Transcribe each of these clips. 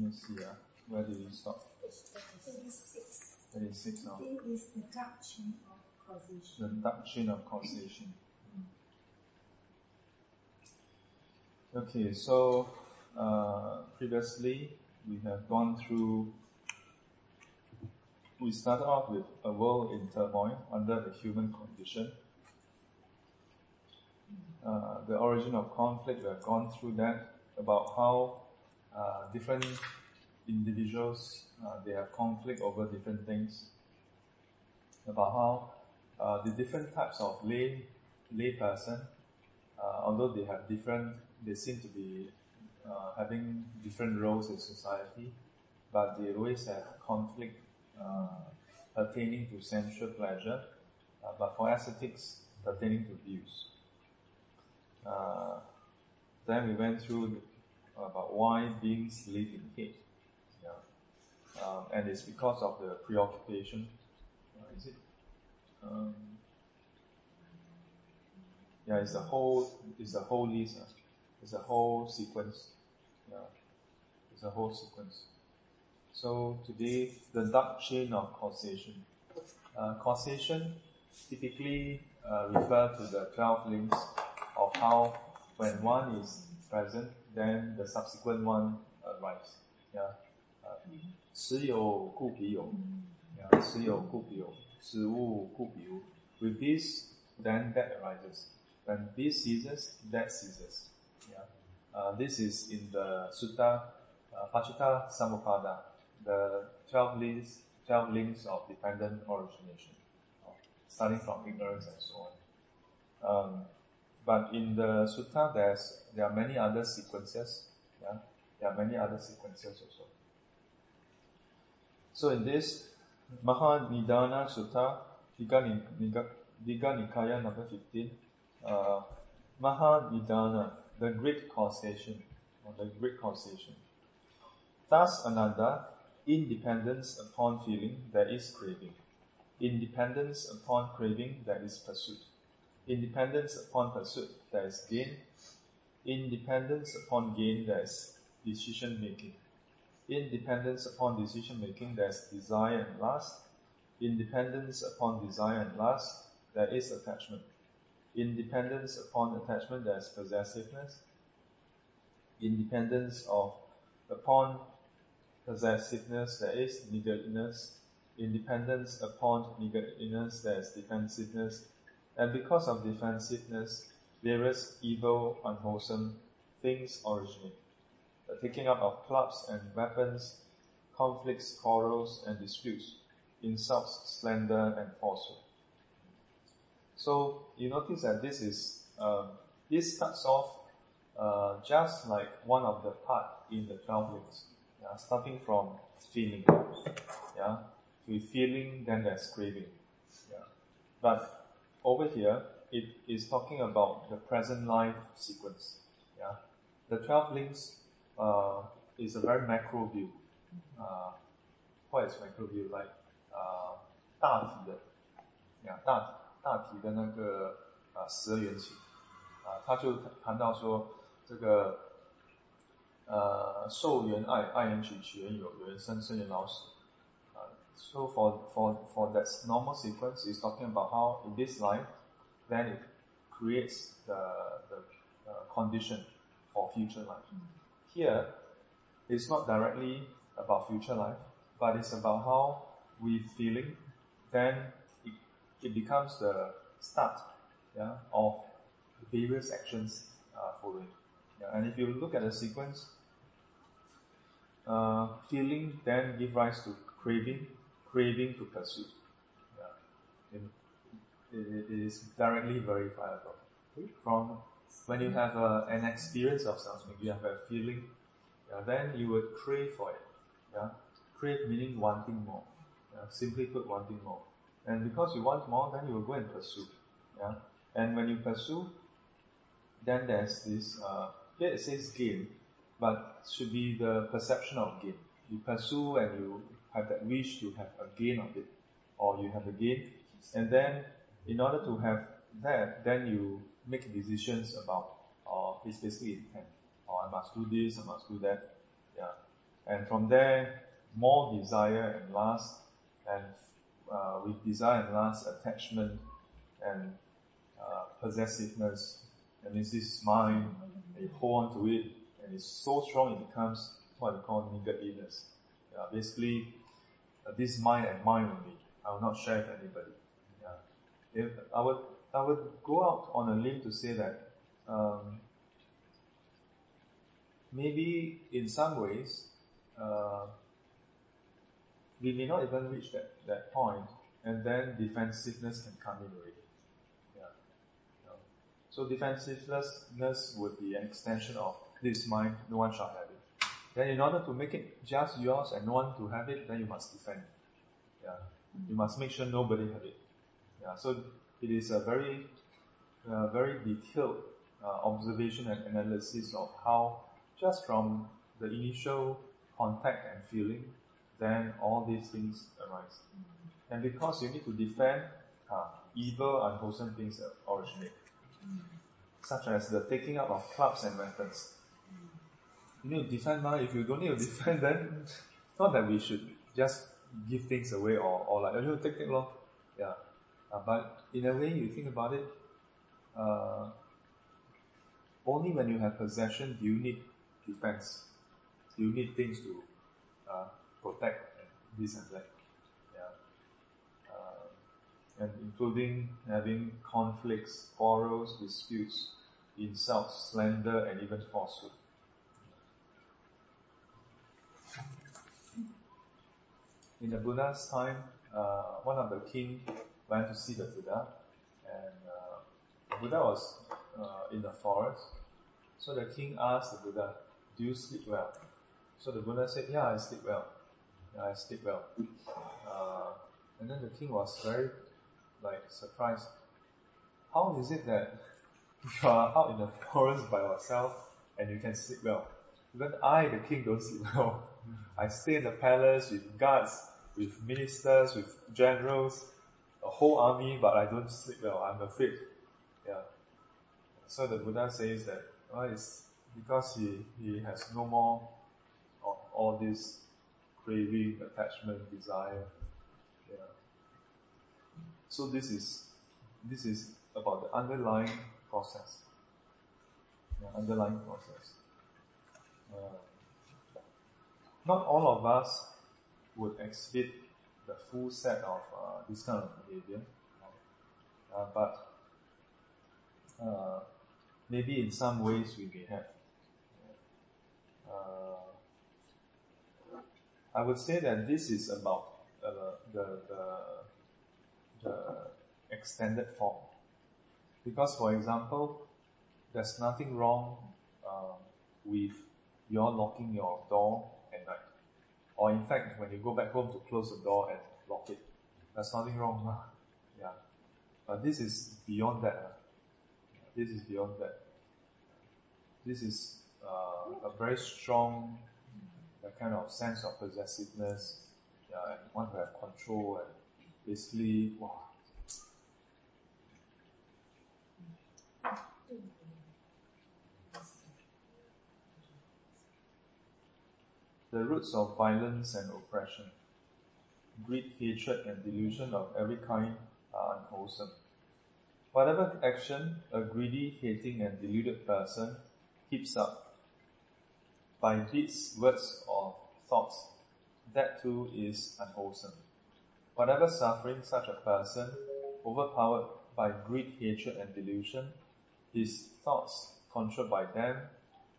Let me see. Uh, where did we stop? 36. 36 now. It is the doctrine of causation. The doctrine of causation. Okay, so uh, previously we have gone through. We started off with a world in turmoil under the human condition. Uh, the origin of conflict, we have gone through that about how uh, different individuals uh, they have conflict over different things. About how uh, the different types of lay lay person, uh, although they have different, they seem to be uh, having different roles in society, but they always have conflict pertaining to sensual pleasure, but for ascetics pertaining to views. Then we went through about why beings live in hate. Yeah. Um, and it's because of the preoccupation. Uh, is it? Um, yeah, it's a whole, it's a whole list. Uh. It's a whole sequence. Yeah. It's a whole sequence. So today, the dark chain of causation. Uh, causation typically uh, refer to the 12 links of how when one is present, then the subsequent one arrives. Yeah. Uh, Yeah. With this, then that arises. When this ceases, that ceases. Yeah. Uh, this is in the Sutta uh, Paticca Samuppada, the 12 links, 12 links of dependent origination, starting from ignorance and so on. Um, but in the sutta, there's there are many other sequences. Yeah, there are many other sequences also. So in this Mahanidana Sutta, Digha Nikaya number 15, uh, Mahanidana, the great causation, or the great causation. Thus, another, independence upon feeling, there is craving. Independence upon craving, there is pursuit. Independence upon pursuit, there is gain. Independence upon gain, there is decision making. Independence upon decision making, there is desire and lust. Independence upon desire and lust, there is attachment. Independence upon attachment, there is possessiveness. Independence of upon possessiveness, there is negativeness. Independence upon negativeness, there is defensiveness and because of defensiveness, various evil, unwholesome things originate. The taking up of clubs and weapons, conflicts, quarrels, and disputes, insults, slander, and falsehood. So you notice that this is um, this starts off uh, just like one of the part in the twelve links, yeah, starting from feeling, yeah, with feeling, then there's craving, yeah. But over here, it is talking about the present life sequence. Yeah, the twelve links uh, is a very macro view. Uh, what is macro view like? Uh, 大体的，呀，大大体的那个啊十二缘起啊，他就谈到说这个呃受缘爱，爱缘取，取缘有，有缘生，生缘老死。 So for, for, for that normal sequence, is talking about how in this life, then it creates the, the uh, condition for future life. Here, it's not directly about future life, but it's about how we feeling, then it, it becomes the start yeah, of various actions uh, following. Yeah, and if you look at the sequence, uh, feeling then give rise to craving, craving to pursue. Yeah. It, it is directly verifiable. From when you have a, an experience of something, you have a feeling, yeah, then you would crave for it. Yeah? Crave meaning wanting more. Yeah? Simply put, wanting more. And because you want more, then you will go and pursue. Yeah? And when you pursue, then there's this, uh, here it says gain, but should be the perception of gain. You pursue and you have that wish to have a gain of it, or you have a gain, and then in order to have that, then you make decisions about, or uh, it's basically intent, or I must do this, I must do that, yeah. And from there, more desire and lust, and uh, with desire and lust, attachment and uh, possessiveness. And this is mine, and you hold on to it, and it's so strong it becomes what we call niggardliness. Yeah, basically, this is mine and mine only. I will not share with anybody. Yeah. If I would, I would go out on a limb to say that um, maybe in some ways, uh, we may not even reach that, that point, and then defensiveness can come in already. Yeah. So defensiveness would be an extension of this mind, no one shall have. Then in order to make it just yours and no one to have it, then you must defend. Yeah. You must make sure nobody have it. Yeah. So it is a very, uh, very detailed uh, observation and analysis of how just from the initial contact and feeling, then all these things arise. Mm. And because you need to defend, uh, evil, unwholesome things originate. Mm. Such as the taking up of clubs and weapons. You need to defend now. If you don't need to defend, then not that we should just give things away or, or like, oh, take it long. Yeah. Uh, but in a way, you think about it, uh, only when you have possession do you need defense. You need things to uh, protect this and that. Yeah. Uh, and including having conflicts, quarrels, disputes, insults, slander, and even falsehood. In the Buddha's time, uh, one of the king went to see the Buddha, and uh, the Buddha was uh, in the forest. So the king asked the Buddha, do you sleep well? So the Buddha said, yeah, I sleep well. Yeah, I sleep well. Uh, and then the king was very, like, surprised. How is it that you are out in the forest by yourself and you can sleep well? Even I, the king, don't sleep well. I stay in the palace with guards, with ministers, with generals, a whole army, but I don't sleep well. I'm afraid. Yeah. So the Buddha says that, oh, it's because he, he has no more of all this craving, attachment, desire. Yeah. So this is this is about the underlying process. Yeah, underlying process. Uh, not all of us would exhibit the full set of uh, this kind of behavior, uh, but uh, maybe in some ways we may have. Uh, I would say that this is about uh, the, the, the extended form. Because, for example, there's nothing wrong uh, with your locking your door. Or in fact, when you go back home to close the door and lock it, there's nothing wrong. yeah. But this is beyond that. This is beyond that. This is uh, a very strong that kind of sense of possessiveness, yeah, and want to have control and basically, wow. The roots of violence and oppression, greed, hatred, and delusion of every kind are unwholesome. Whatever action a greedy, hating, and deluded person keeps up by deeds, words, or thoughts, that too is unwholesome. Whatever suffering such a person, overpowered by greed, hatred, and delusion, his thoughts, controlled by them,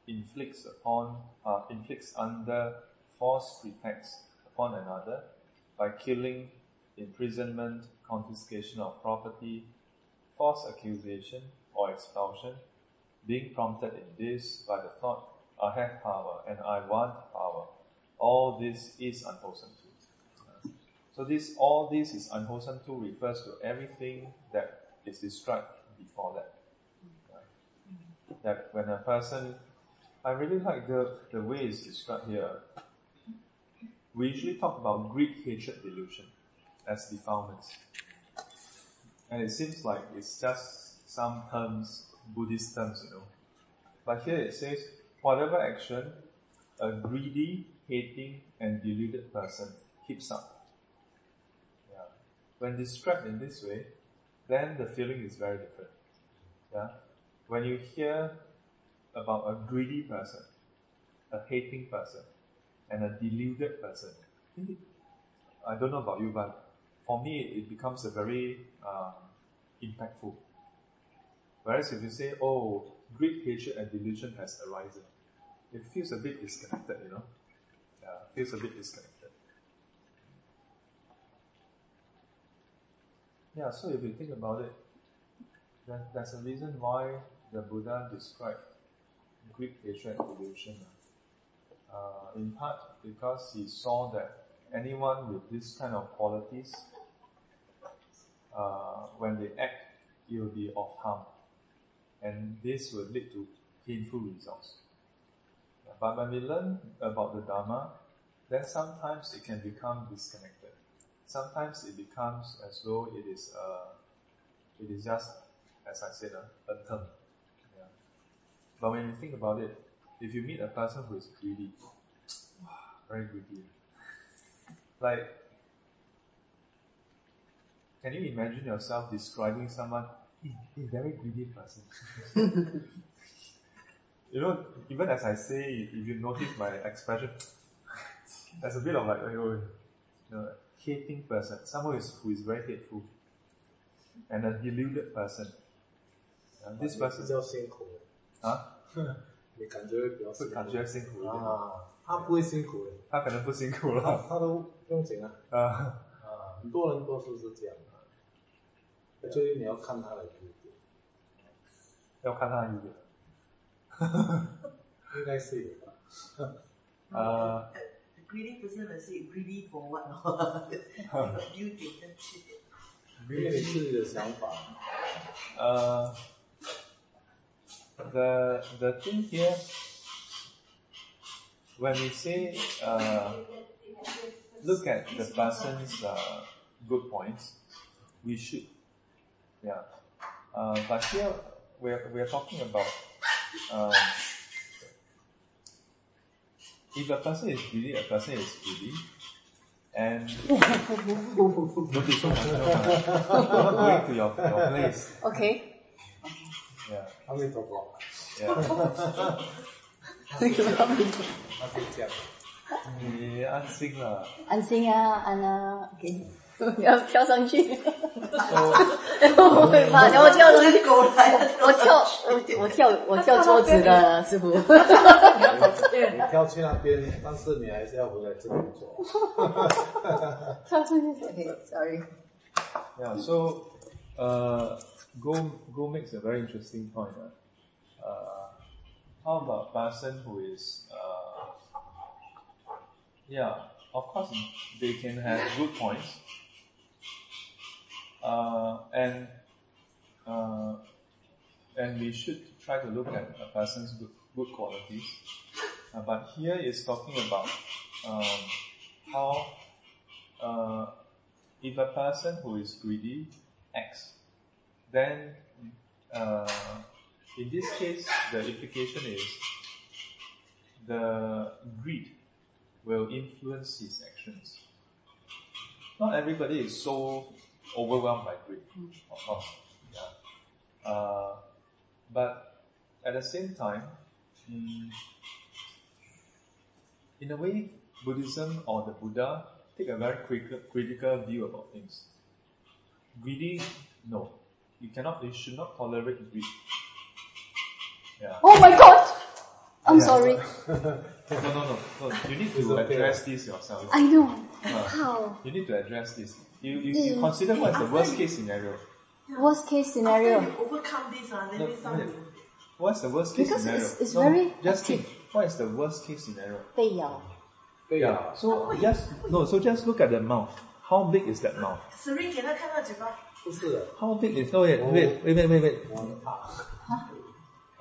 inflicts upon, uh, inflicts under false pretext upon another by killing, imprisonment, confiscation of property, false accusation, or expulsion, being prompted in this by the thought I have power and I want power. All this is unwholesome too. So this, all this is unwholesome too refers to everything that is described before that. That when a person, I really like the, the way it's described here. We usually talk about greed, hatred, delusion as defilements. And it seems like it's just some terms, Buddhist terms, you know. But here it says, whatever action a greedy, hating, and deluded person keeps up. Yeah. When described in this way, then the feeling is very different. Yeah. When you hear about a greedy person, a hating person, and a deluded person, I don't know about you, but for me, it becomes a very um, impactful. Whereas if you say, oh, greed, hatred, and delusion has arisen, it feels a bit disconnected, you know? Yeah, feels a bit disconnected. Yeah, so if you think about it, there's a reason why the Buddha described greed, hatred, and delusion. Uh, in part because he saw that anyone with this kind of qualities, uh, when they act, it will be of harm. And this will lead to painful results. But when we learn about the Dharma, then sometimes it can become disconnected. Sometimes it becomes as though it is, uh, it is just, as I said, a term. Yeah. But when you think about it, if you meet a person who is greedy, very greedy, like, can you imagine yourself describing someone, a very greedy person? you know, even as I say, if you notice my expression, there's a bit of like, you know, hating person, someone who is, who is very hateful, and a deluded person. And this person 比较辛苦， 啊，你感觉会比较辛苦感觉辛苦一点。啊，他不会辛苦的，他可能不辛苦他了他都不用紧啊啊，啊，很多人都是是这样的，所以你要看他的优点，要看他的优点。应该是有吧。呃，greedy person will say greedy for what? Shit. 因为你自己的想法，Uh, the the thing here, when we say uh, look at the person's uh, good points, we should, yeah. Uh, but here we're we're talking about um, if a person is greedy, a person is greedy, and don't be so much, not going to your, your place. OK，阿弥陀佛，yeah. 他是 这样，你安心了。安心啊，安啊，给你，你要跳上去 我会怕，然后我跳上去，狗来，我跳，我我跳，我跳桌子的师傅。你跳去那边，但是你还是要回来这边做。跳上去，OK，sorry。yeah, so uh, Go Go makes a very interesting point. Uh, uh, how about person who is uh, yeah, of course they can have good points. Uh, and uh, and we should try to look at a person's good, good qualities. Uh, but here is talking about um, how if a person who is greedy acts, then uh, in this case the implication is the greed will influence his actions. Not everybody is so overwhelmed by greed, of course. Yeah. Uh, but at the same time, mm, in a way, Buddhism or the Buddha take a very critical, critical view about things. Greedy, no You cannot, you should not tolerate greed. Yeah. Oh my God! I'm Yeah. sorry. No, no, no, no. You need It's to okay. address this yourself. I know. Uh, How? you need to address this. You, you, you Mm. consider what is the worst case scenario. Worst case After scenario. you overcome this, uh, then No, next time no. you What's the worst case Because scenario? it's- it's No, very just active. think. What is the worst case scenario? 被咬。对呀， So just no. So just look at the mouth. How big is that mouth? Serene 给他看到嘴巴， 不是的， How big is? No, wait, wait, wait, wait, wait, wait. 我很怕。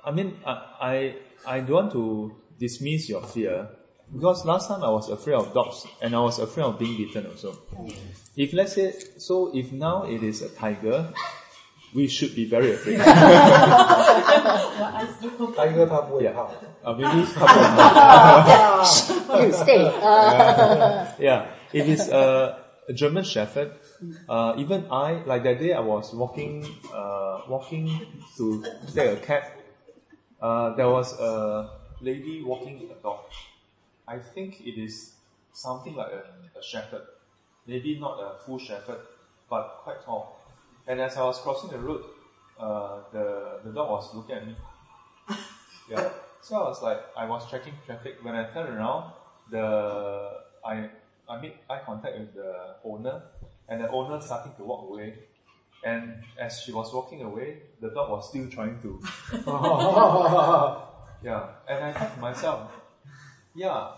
I mean, I, I, I don't want to dismiss your fear because last time I was afraid of dogs and I was afraid of being bitten also. If let's say, so if now it is a tiger, we should be very afraid. 开哥他不会怕， Uh, maybe couple You stay. Uh, yeah, if it's a, a German Shepherd, uh, even I, like that day I was walking, uh, walking to take a cab. Uh, there was a lady walking with a dog. I think it is something like a, a shepherd. Maybe not a full shepherd, but quite tall. And as I was crossing the road, uh, the, the dog was looking at me. Yeah. So I was like, I was checking traffic. When I turned around, the I I made eye contact with the owner, and the owner starting to walk away. And as she was walking away, the dog was still trying to. Yeah. And I thought to myself, yeah,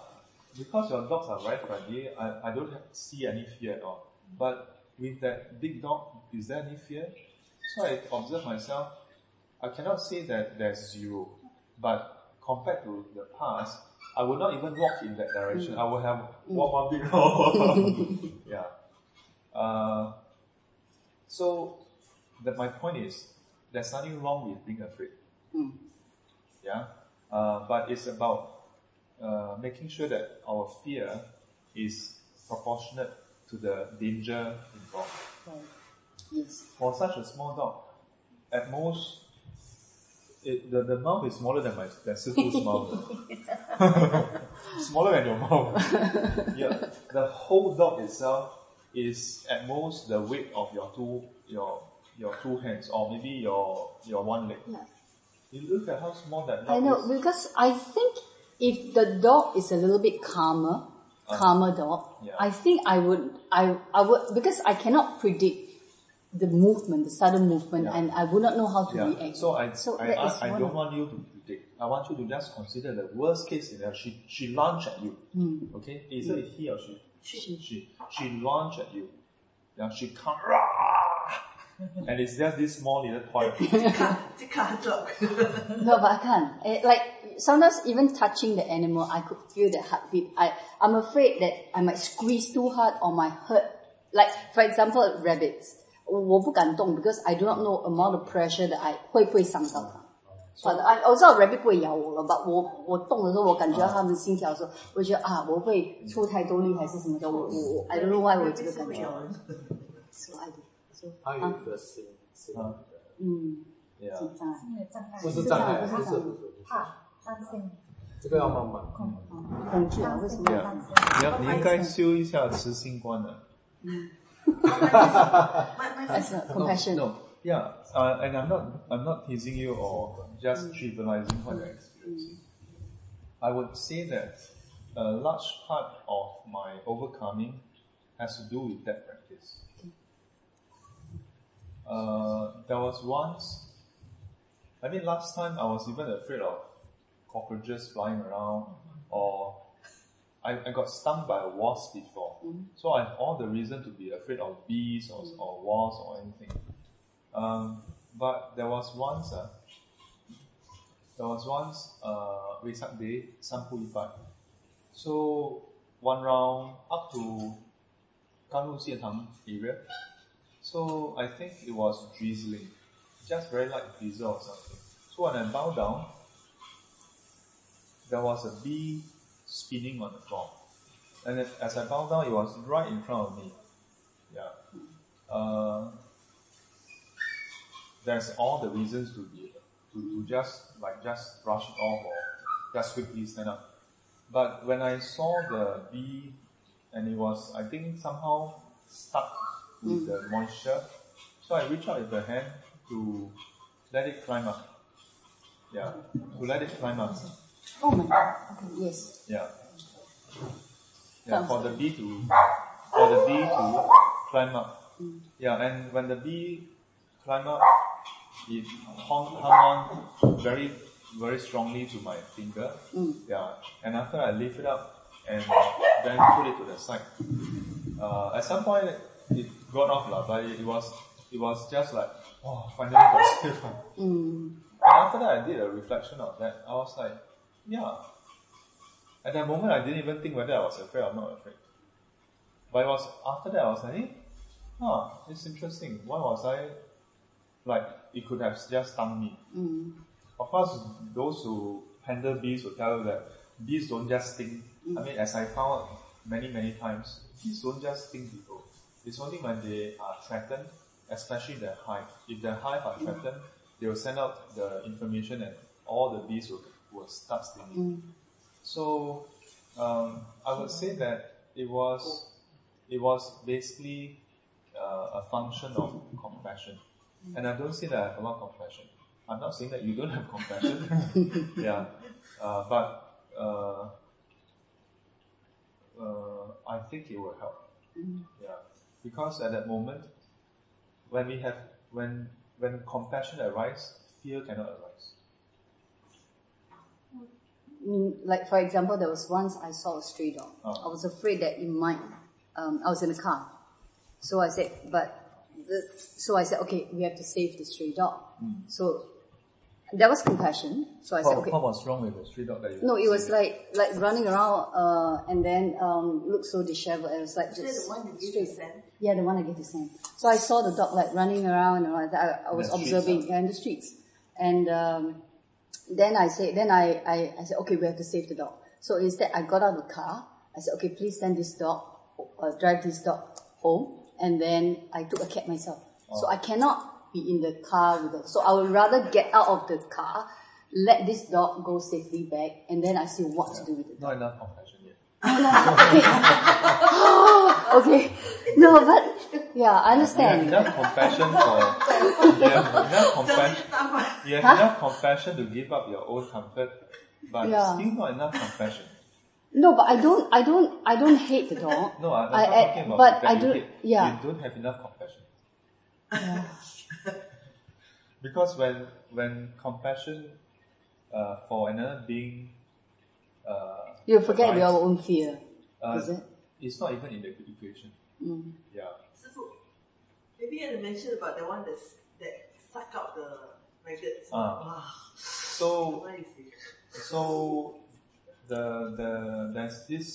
because your dogs are very friendly, I, I don't see any fear at all. But with that big dog, is there any fear? So I observe myself. I cannot say that there's zero, but compared to the past, I would not even walk in that direction. Mm. I would have walked one big round. yeah. Uh, so that my point is, there's nothing wrong with being afraid. Mm. Yeah. Uh, but it's about uh, making sure that our fear is proportionate to the danger involved. yes. For such a small dog, at most, it, the, the mouth is smaller than my than Sifu's mouth. smaller than your mouth. yeah. The whole dog itself is at most the weight of your two your your two hands or maybe your your one leg. Yeah. You look at how small that I know is. because I think if the dog is a little bit calmer, calmer dog, Uh. Yeah. I think I would, I, I would because I cannot predict the movement, the sudden movement, Yeah. and I would not know how to Yeah. react. So I, So I, I, I don't want you to predict. I want you to just consider the worst case scenario. She she launched at you. Hmm. Okay, is it he or she? She. She she launched at you. Yeah, she come rah, and it's just this small little toy. 这卡 dog， No, but I can't. Eh, Like sometimes even touching the animal, I could feel the heartbeat. I I'm afraid that I might squeeze too hard or might hurt. Like for example, rabbits. 我不敢动 because I do not know amount of pressure that I 会不会伤到它。 反正哎我知道 rabbit 不会咬我了，but 我我动的时候，我感觉到它们心跳的时候，我觉得啊，我会出太多力还是什么的，我我我 I don't know why 我有这个感觉。So I do. So 他有一个心心理的，嗯，紧张。心理障碍，不是障碍，不是不是不是不是，怕担心，这个要慢慢。恐恐惧啊？为什么。你要你应该修一下慈心观的。my my As a compassion. Yeah, uh, and I'm not I'm not teasing you or just trivializing what you're experiencing. I would say that a large part of my overcoming has to do with that practice. Uh, there was once, I mean, last time I was even afraid of cockroaches flying around, or I, I got stung by a wasp before. So I have all the reason to be afraid of bees or, or wasps or anything. Um, but there was once, uh, there was once uh, Wesak Day, Sampu Ipat. So one round up to Kanlu Siantang area. So I think it was drizzling, just very light drizzle or something. So when I bowed down, there was a bee spinning on the floor. And as I bowed down, it was right in front of me. Yeah. Uh, there's all the reasons to be to, to just like just brush it off or just quickly stand up. But when I saw the bee and it was I think somehow stuck with the mm. moisture, so I reached out with the hand to let it climb up. Yeah, to let it climb up. Oh my god. Okay, yes. Yeah. Yeah, for the bee to for the bee to climb up. Mm. Yeah, and when the bee climb up, it hung, hung on very very strongly to my finger. Yeah, and after I lift it up and then put it to the side. Uh, at some point it got off lah, but it was it was just like oh finally got safe. Mm. And after that, I did a reflection of that. I was like, yeah. At that moment, I didn't even think whether I was afraid or not afraid. But it was after that, I was like, eh, huh, it's interesting. Why was I like it could have just stung me. Mm. Of course, those who handle bees will tell you that bees don't just sting. I mean, as I found many, many times, bees don't just sting people. It's only when they are threatened, especially the hive. If the hive are threatened, they will send out the information and all the bees will, will start stinging. So, um, I would say that it was, it was basically uh, a function of compassion. And I don't say that I have a lot of compassion. I'm not saying that you don't have compassion. yeah. Uh, but uh, uh, I think it will help. Yeah. Because at that moment, when we have when when compassion arises, fear cannot arise. Mm, like for example, there was once I saw a stray dog. Oh. I was afraid that it might. Um, I was in a car, so I said, but the, so I said, okay, we have to save the stray dog. So that was compassion. So I said, okay. how was wrong with the street dog that you No, it was saved? like like running around uh, and then um, looked so disheveled. It was like Is that just the one you gave straight. to Yeah, the one I gave to Sam. So I saw the dog like running around and all that. I, I was the observing yeah, in the streets. And um, then I said, then I, I, I said, okay, we have to save the dog. So instead, I got out of the car. I said, okay, please send this dog, uh, drive this dog home. And then I took a cab myself. So I cannot be in the car with the, so I would rather get out of the car, let this dog go safely back, and then I see what to do with it. Not enough compassion yet. Oh, okay. No, but yeah, I You have understand. enough compassion for you have enough compassion you have enough compassion to give up your own comfort, but Yeah. still not enough compassion. No, but I don't, I don't, I don't hate the dog. No, I, I'm I- not I- talking about but I do- hate. yeah. You don't have enough compassion. Yeah. Because when when compassion uh, for another being uh, You forget arises, your own fear. uh, is it? it's not even in the equation. Mm. Yeah. Sifu, maybe you had to mention about the one that's, that suck out the maggots. Ah. Wow. So What is it? So the the there's this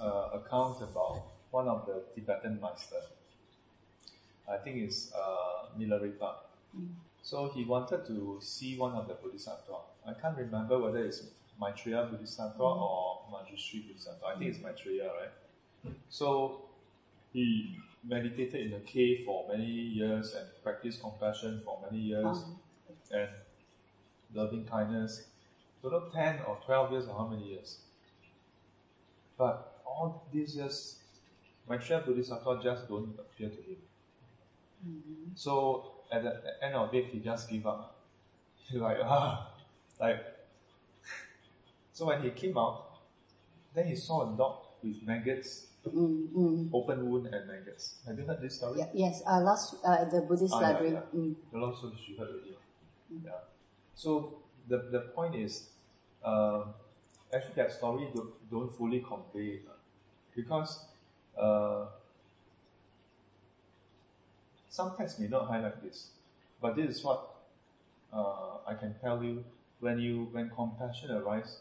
uh, account about one of the Tibetan master. I think it's uh, Milarepa. So he wanted to see one of the Bodhisattva. I can't remember whether it's Maitreya Bodhisattva or Manjushri Bodhisattva. I think it's Maitreya, right? So he meditated in a cave for many years and practiced compassion for many years and loving kindness. Know 10 or 12 years or how many years. But all these years, my Maitreya Bodhisattva just don't appear to him. So at the end of it, he just give up. He's like, ah, like. So when he came out, then he saw a dog with maggots, Mm, mm. open wound and maggots. Have you heard this story? Yeah, yes, uh, last, uh, the Buddhist Ah, library. yeah. Mm. The Lord so she heard already. Yeah. So the the point is, um, actually that story don't, don't fully convey it, uh, because uh, some texts may not highlight this, but this is what uh, I can tell you. When you when compassion arises,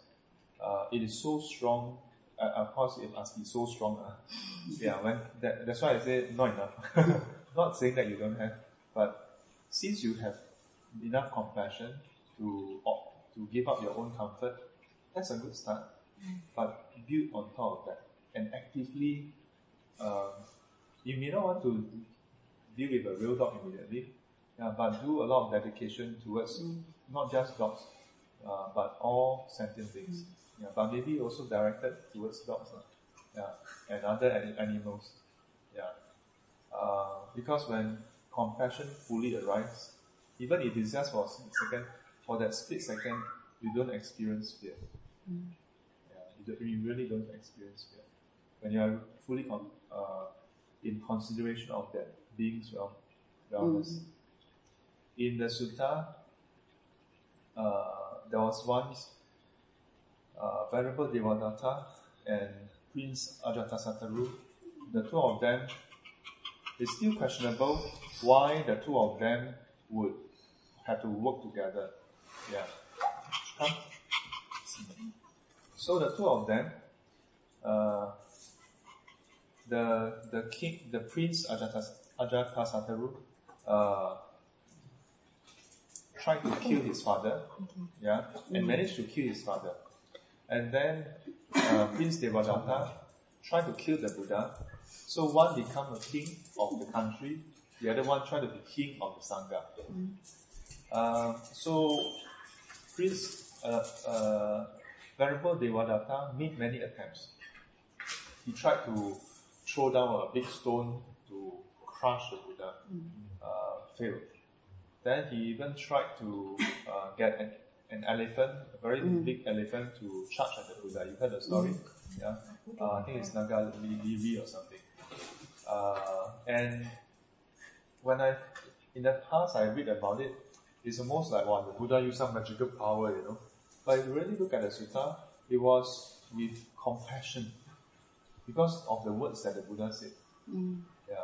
uh, it is so strong. Uh, of course, it must be so strong. Uh. yeah, when that, that's why I say not enough. not saying that you don't have, but since you have enough compassion to to give up your own comfort, that's a good start. But build on top of that and actively, um, you may not want to deal with a real dog immediately, yeah, but do a lot of dedication towards not just dogs, uh, but all sentient beings. Yeah, but maybe also directed towards dogs, uh, yeah, and other ani- animals. Yeah. Uh, because when compassion fully arises, even if it's just for a second, for that split second, you don't experience fear. Yeah, you, you really don't experience fear. When you are fully con- uh, in consideration of that being's well, wellness. In the sutta, uh, there was once uh, Venerable Devadatta and Prince Ajatasattu, the two of them, it's still questionable why the two of them would have to work together. Yeah. Come. So the two of them, uh, the the king, the prince Ajatas, Ajatasattu, uh, tried to kill his father, yeah, and managed to kill his father. And then uh, Prince Devadatta tried to kill the Buddha. So one become a king of the country, the other one tried to be king of the Sangha. Uh, so Prince uh, uh, Venerable Devadatta made many attempts. He tried to throw down a big stone to crush the Buddha, uh, failed. Then he even tried to uh, get an, an elephant, a very big elephant, to charge at the Buddha. You heard the story? Yeah. Uh, I think it's Naga or something. Uh, and when I, in the past, I read about it, it's almost like, wow, the Buddha used some magical power, you know. But if you really look at the sutta, it was with compassion because of the words that the Buddha said. Yeah.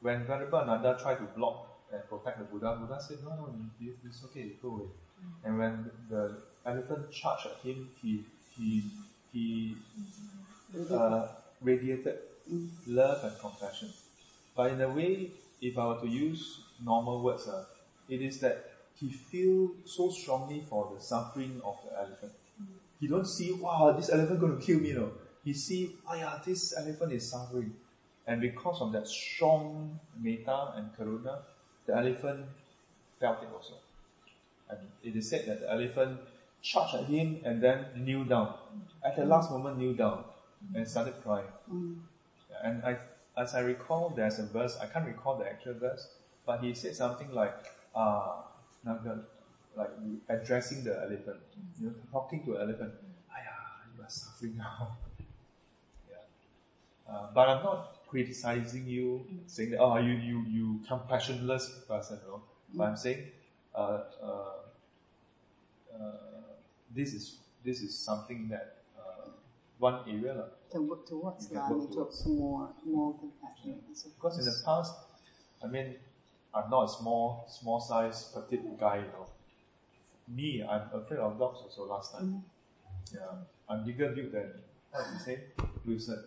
When Venerable Ananda tried to block and protect the Buddha, Buddha said, no, no, it's okay, go away. And when the elephant charged at him, he, he, he uh, radiated love and compassion. But in a way, if I were to use normal words, uh, it is that he feels so strongly for the suffering of the elephant. He don't see, wow, this elephant going to kill me, no. He see, oh yeah, this elephant is suffering. And because of that strong metta and karuna, the elephant felt it also. And it is said that the elephant charged at him and then kneel down. At the last moment, kneel down and started crying. And I, as I recall, there's a verse, I can't recall the actual verse, but he said something like, uh, Naga, like addressing the elephant, you know, talking to the elephant, Aya, you are suffering now. yeah. Uh, but I'm not criticizing you, saying that, oh, you, you, you compassionless person, no. But I'm saying, uh, uh, uh, this is, this is something that, uh, one area, lah. Can work towards You can work towards. more, more compassion. so Because in the past, I mean, I'm not a small, small size, petite guy, you know. Me, I'm afraid of dogs also last time. Mm-hmm. Yeah. I'm bigger built than, what did you say? Wilson.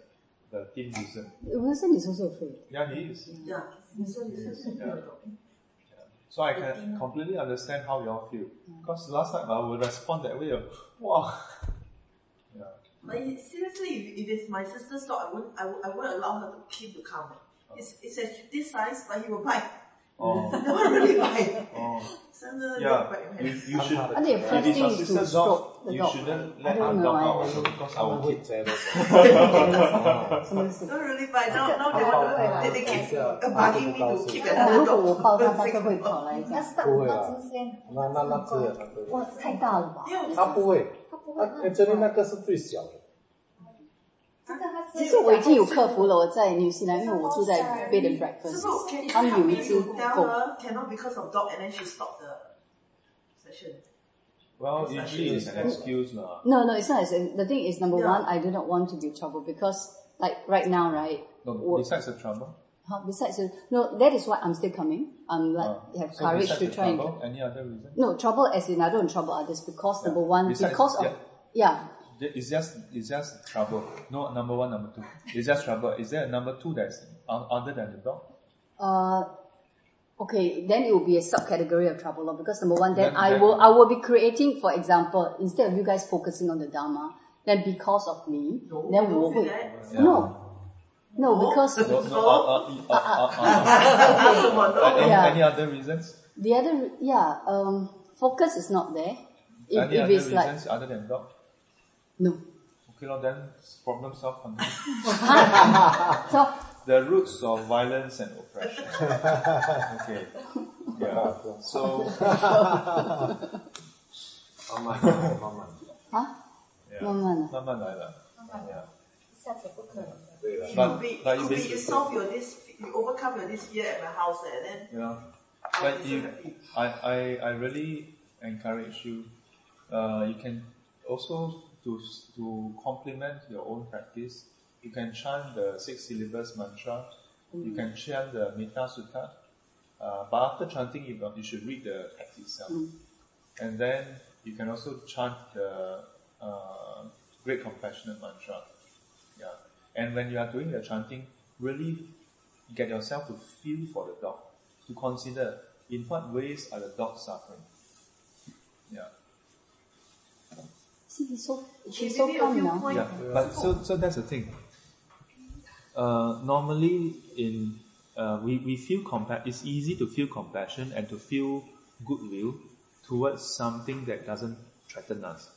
The thin Wilson. Wilson is also afraid. Yeah, he is. Yeah. This one is Yeah. So I can completely understand how you all feel. Mm. Because last time I would respond that way of, wow. Yeah. But it- seriously, if, if it's my sister's dog, I wouldn't, I, I wouldn't allow her to him to come. It's, it's at this size, but he will bite. Oh. Not really bad. Yeah, you should let him dump out also because I will hit them. Not really bad. Now, now they want to, they, they keep bugging me to keep another dog. If I hold him, he will come out. Will he come out? No, no, no, no. Wow, too big. Because he won't. He won't. Actually, that one is the smallest. 这个它是。其实我已经有克服了，我在纽西兰，因为我住在 bed and breakfast， So, can 他们有一 you 只 tell 狗， her cannot because of dog and then she stopped the session? Well, usually it's an excuse lah. No, no, it's not. It's, the thing is, number Yeah. one, I do not want to be trouble because, like, right now, right? No, wo- besides the trouble. huh, besides, uh, no, that is why I'm still coming. I'm like, uh, have so courage besides to the try and. trouble, any other reason? No, trouble as in I don't trouble others because Yeah. number one, Besides- because of, yeah. yeah. It's just it's just trouble. No number one, number two. It's just trouble. Is there a number two that's o- other than the dog? Uh, okay, then it will be a subcategory of trouble law because number one, then, Then- I then- will I will be creating, for example, instead of you guys focusing on the dharma, then because of me, No, then don't 我 feel no no No. because No, no, uh, uh, uh, uh, uh, uh, any, Yeah. any other reasons? the other yeah um focus is not there. If, any if other it's like reasons other than dog? no, Okay, well, then problem solved. continue. so the roots of violence and oppression. okay. Yeah. So 慢慢来，慢慢来。啊 yeah. 慢慢来慢慢来了。Yeah. 下次不可能的。对了， But- Could be, but you could be basically- you solve your this, you overcome your this fear at my house and then You know, I'll but be you, so happy. I, I, I really encourage you. Uh, you can also to to complement your own practice. You can chant the six syllabus mantra. You can chant the Metta Sutta. Uh, but after chanting, you, you should read the text itself. And then you can also chant the uh, Great Compassionate Mantra. Yeah. And when you are doing the chanting, really get yourself to feel for the dog, to consider in what ways are the dogs suffering. Yeah. See, he's so, Okay, she's so maybe calm now. points. Yeah, but so so that's the thing. Uh, normally, in uh, we we feel compa- It's easy to feel compassion and to feel goodwill towards something that doesn't threaten us.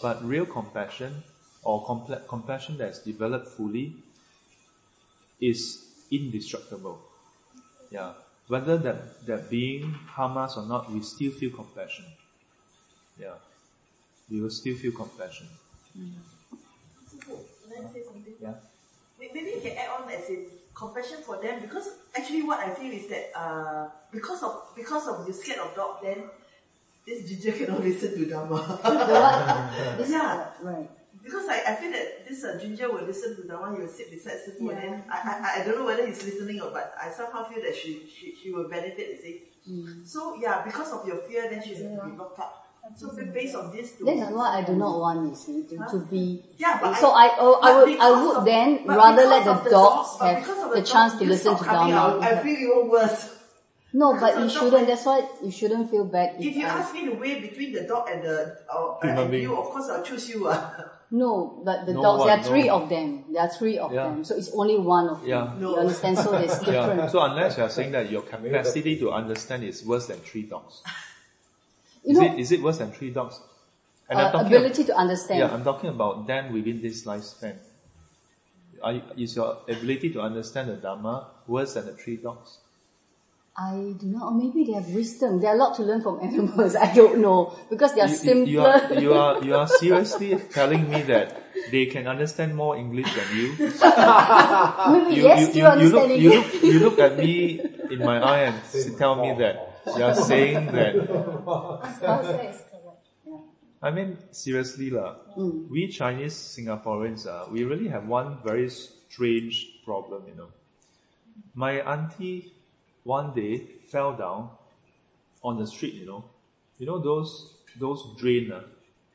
But real compassion or comple- compassion that's developed fully is indestructible. Yeah, whether that that being harm us or not, we still feel compassion. Yeah, we will still feel compassion. Can I say something? Yeah. Maybe you can add on as in compassion for them because actually what I feel is that uh, because of because of you scared of dog, then this ginger cannot listen to Dharma. The Yeah. Right. because I, I feel that this uh, ginger will listen to Dharma, he will sit beside Sifu and then I, I, I don't know whether he's listening or but I somehow feel that she, she, she will benefit, you see. Mm. So yeah, because of your fear then she has to be locked up. So ba- based on this to That's what I do not want, you see, to, to be. Yeah, but so I- I, oh, I but would, I would of- then rather let the, the dogs dog- but because of have the the chance to listen to coming out, I Dharma. feel even worse. No, because but you shouldn't. That's why you shouldn't feel bad If you I, ask me to weigh between the dog and the uh, Human and you, of course I'll choose you. Uh. No, but the No dogs, there one, are three no. of them. There are three of Yeah. them. So it's only one of Yeah. them. No. You understand? So it's different. Yeah. So unless you are saying that your capacity to understand is worse than three dogs, You is know, it is it worse than three dogs? And uh, talking ability to understand. yeah, I'm talking about them within this lifespan. Are, you- is your ability to understand the Dharma worse than the three dogs? I do not, or maybe they have wisdom. They are a lot to learn from animals. I don't know. Because they are You, simpler. you, are you are you are seriously telling me that they can understand more English than you? maybe You, yes, you, you, you, look, you, look, you look at me in my eye and tell me that you are saying that Spouse is correct. I mean, seriously lah. Mm. We Chinese Singaporeans, uh, we really have one very strange problem, you know. My auntie one day fell down on the street, you know. You know those those drain, uh,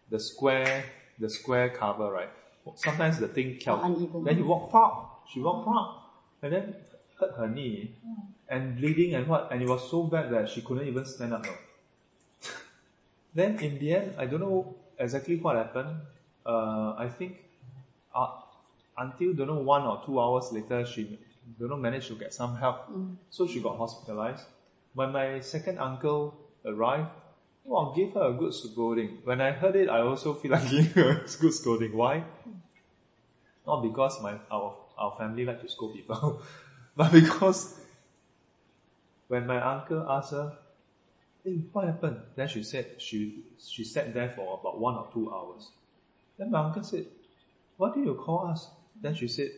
the square the square cover, right? Sometimes the thing. Uneven. Then you walk pop, she walked pop, and then hurt her knee, and bleeding and what, and it was so bad that she couldn't even stand up. Then in the end, I don't know exactly what happened. Uh, I think uh, until don't know one or two hours later, she don't know managed to get some help. So she got hospitalized. When my second uncle arrived, well, gave her a good scolding. When I heard it, I also feel like giving her a good scolding. Why? Not because my our our family like to scold people, but because when my uncle asked her, hey, what happened? Then she said she, she sat there for about one or two hours. Then my uncle said, why did you call us? Then she said,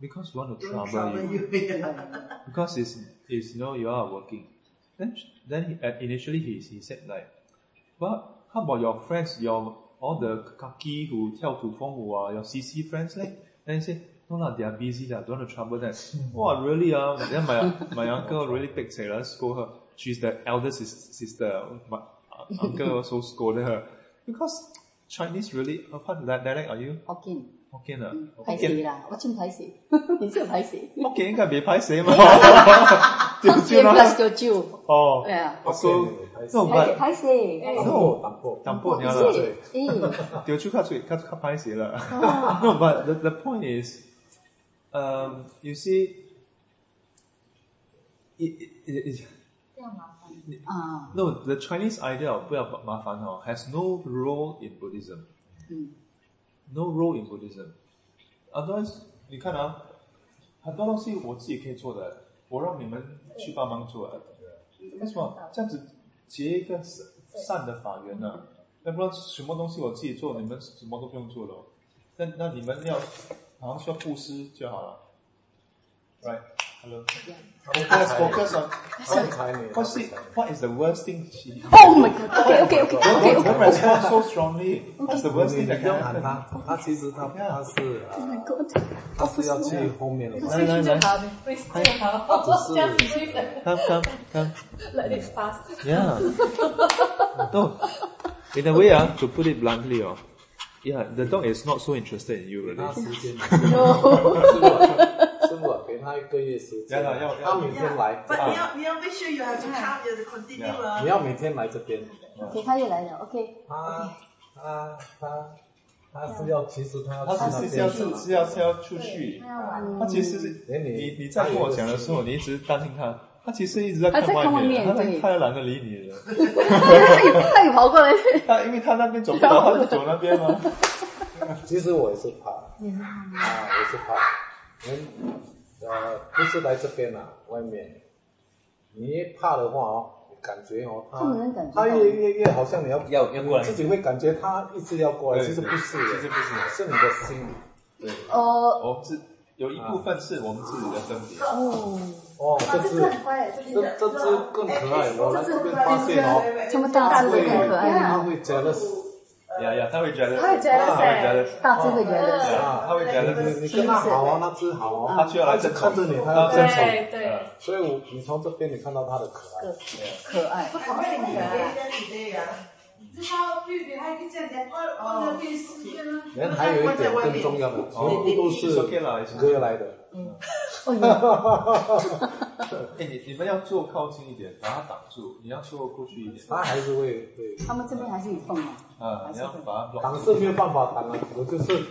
because we want to trouble, trouble, you. you. because it's, it's no, know, you are working. Then, then he, uh, initially he, he said like, well, how about your friends, your, all the kaki who tell to Feng Wu, your CC friends like? Then he said, No lah, they are busy lah, don't want to trouble them. wow, really ah? Then my my uncle really big sailor scold her. She's the elder sis- sister. My uh, uncle also scolded her because Chinese really. Uh, what di- dialect are you? Hokkien. Hokkien 啊？拍死啦，我真拍死，你真拍死。福建应该未歹死嘛？调转 Hokkien 啦 plus。Teochew. 哦 Yeah. So no 拍 but 拍死。打破打破淡薄尔啦，是，诶，调转较最较较歹死啦。No, but the the point is, Um, you see, it, it, it, it 这样麻烦。啊，no the Chinese idea of 不要麻烦哦 has no role in Buddhism. 嗯 no role in Buddhism. Otherwise，你看啊，很多东西我自己可以做的，我让你们去帮忙做的。为什么这样子结一个善善的法缘呢、那不然什么东西我自己做，你们什么都不用做了。那那你们要好像需要布施就好了。Right? Hello. Let's focus on what's it, what is the worst thing she Oh my god. Okay, okay, okay, okay. don't, don't respond so strongly. What's the worst 你 thing that 看 can 看 happen? 他，他其实他他是 Oh 啊 my god. 他是要去后面的，来来来，会最好，这样子会的。come come come. Let it pass. Yeah. No. In a way, ah, to put it bluntly, uh, Yeah, the dog is not so interested in you. 给他时间，是我给他一个月时间。要要，他每天来。不，你要你要 make sure you have time to continue 啊。你要每天来这边。给他也来了，OK。他他他他是要，其实他他是是要是是要是要出去。他其实，你你在跟我讲的时候，你一直担心他。他其实一直在看外面，他他也懒得理你了。他也跑过来，他因为他那边走不到，他就走那边嘛。其实我也是怕，啊，我也是怕。嗯，呃，不是来这边啊，外面，你一怕的话哦，感觉哦，他他越越越好像你要要要过来自己会感觉他一直要过来，其实不是，其实不是是你的心理。对，呃，哦，是有一部分是我们自己的分别。哦，哦，啊，这只这这这只这只更可爱，我来这边发现哦，这么大只的会更可爱他会 jealous 呀呀，他会觉得，他会 jealous 他会欸 jealous，大只会觉得，啊，他会觉得你你跟他好啊，那只好啊，他就要来看着你，他他要争宠，对对，所以我你从这边你看到他的可爱。可爱，不同性格啊。人还有一点更重要的，全部都是热来的。嗯，哎，你你们要坐靠近一点，把它挡住，你要坐过去一点他还是会会，他们这边还是有缝的，啊，你要把它挡是没有办法挡啊，我就是不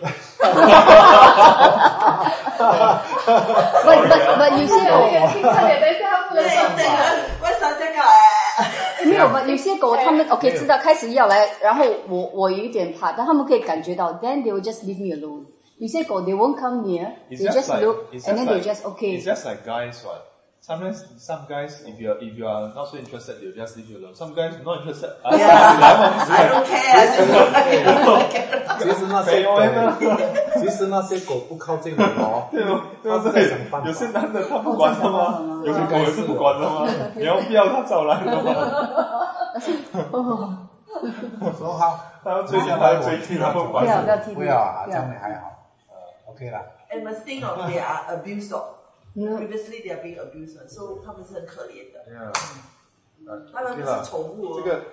不不，有些狗差点等一下不能对上对班。为啥这个哎？没有吧？有些狗它们 OK 知道开始要来，然后我我有一点怕，但他们可以感觉到，then they will just leave me alone。有些狗 they won't come near, It's they just just like look it's and then they just okay. It's just like guys, what? Sometimes some guys, if you are if you are not so interested, they'll just leave you alone. Some guys not interested. Yeah.，I 来 don't care，其实那些狗，其实那些狗不靠近你哦，对不对不他是在想？办法有些男的他不管的吗？有些狗也是不管的吗？你要不要他找来的吗？说好，他要追你，他要追你，他不管不。要不要踢不要啊，不这样你还好，OK 啦。And must think of they are abused dog. No. Previously they are being abused, so 他们是很可怜的。 Yeah. 他们不是宠物哦，这个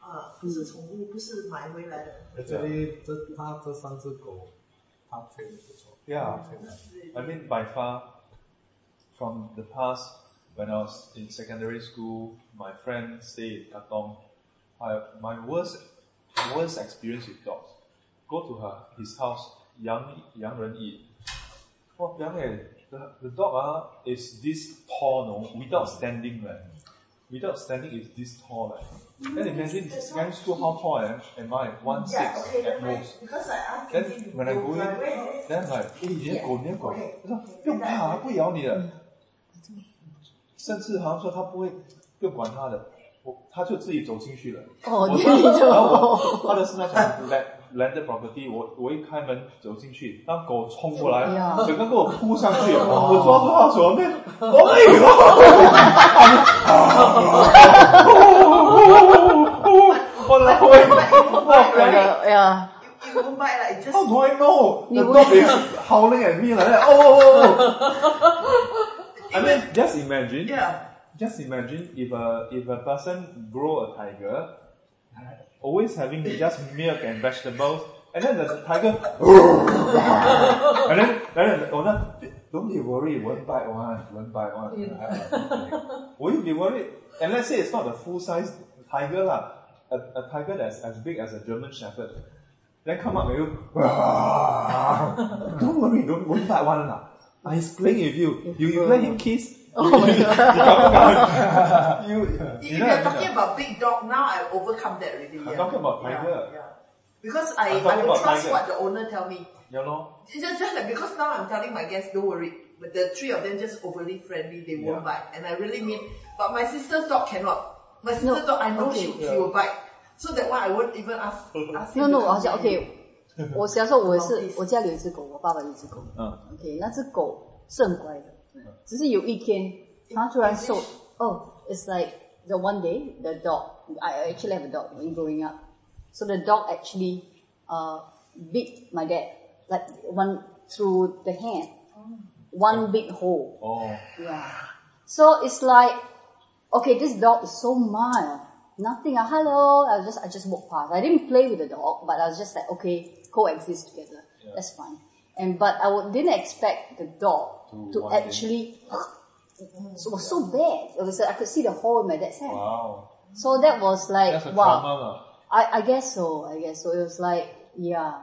啊，不是宠物，不是买回来的。这里这他这三只狗，他吹的不错。 Yeah. I mean, by far, from the past, when I was in secondary school, my friend stay in Katong. I, my worst, worst experience with dogs. Go to her, his house, Yang Yang Ren Yi. Oh, Yang eh, the, the dog ah, is this tall, no, without standing, right? Without standing is this tall, right? Then imagine secondary school how tall I am, am I? One Yeah, six okay, at then my, most. because I asked Then him to when I go go in, my way, then like，哎，你的狗，你的狗，他说不用怕，它不咬你的，甚至好像说他不会，不用管它的，我他就自己走进去了。哦，我你说，然后我他的是那种 land landed property，我我一开门走进去，那狗冲过来哎呀，整个给我扑上去，我抓住它手边，哎呦，我来喂，我哎呀，you won't bite like just How do I know? The dog is howling at me like that. Oh, oh, oh. I mean, just imagine. yeah. Just imagine if a if a person grow a tiger, always having just milk and vegetables, and then the tiger, and then and then the owner, don't be worried, won't bite one, won't bite one. Will you be worried? And let's say it's not a full size tiger lah, a, a tiger that's as big as a German Shepherd. Then come up with you, don't worry, don't won't bite one lah. Ah, He's playing with you. You you let him kiss. Oh my god. you, If you you're know, talking about big dog, now I overcome that already. I'm yeah. talking about Yeah, tiger. yeah. Because I, I'm I talking will about trust tiger. what the owner tell me. you know, It's just, just like because now I'm telling my guests, don't worry. But the three of them just overly friendly, they won't Yeah. bite. And I really mean, but my sister's dog cannot. My sister's No, dog, I know okay. she, she will bite. So that one I won't even ask, ask No him no， to 好像 come in. OK，我小时候我也是 Maltese，我家里有一只狗，我爸爸有一只狗嗯，OK，那只狗是很乖的， 只是有一天它突然受，哦，it's like the one day the dog I actually have a dog when growing up, so the dog actually uh bit my dad like one through the hand, one big hole. oh, Yeah. So it's like, okay, this dog is so mild. Nothing. Uh, hello. I was just, I just walked past. I didn't play with the dog, but I was just like, okay, coexist together. That's fine. And but I would, didn't expect the dog Oh, to to, actually. It was so bad. It was I could see the hole in my dad's hand. Wow. So that was like That's a wow. trauma. I, I guess so. I guess so. It was like, yeah,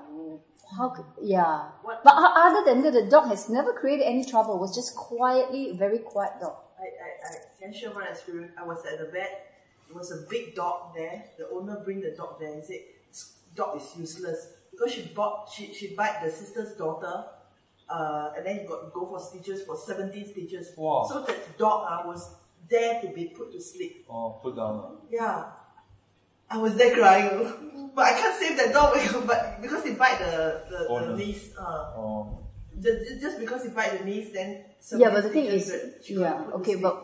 how could, yeah. What- But other than that, the dog has never created any trouble. It was just quietly, very quiet dog. I, I, I can share one experience. I was at the vet. There was a big dog there. The owner bring the dog there and said, dog is useless because she bought she she bite the sister's daughter, uh, and then you got go for stitches for 17 stitches. Wow. So that dog uh, was there to be put to sleep. Oh, put down. lah. Yeah. I was there crying, but I can't save that dog because, but because he bite the the, the Owner. knees. Uh, Oh. just, just because he bite the knees, then Yeah, 17 but the thing stitches is, that she yeah, couldn't put to okay, sleep. but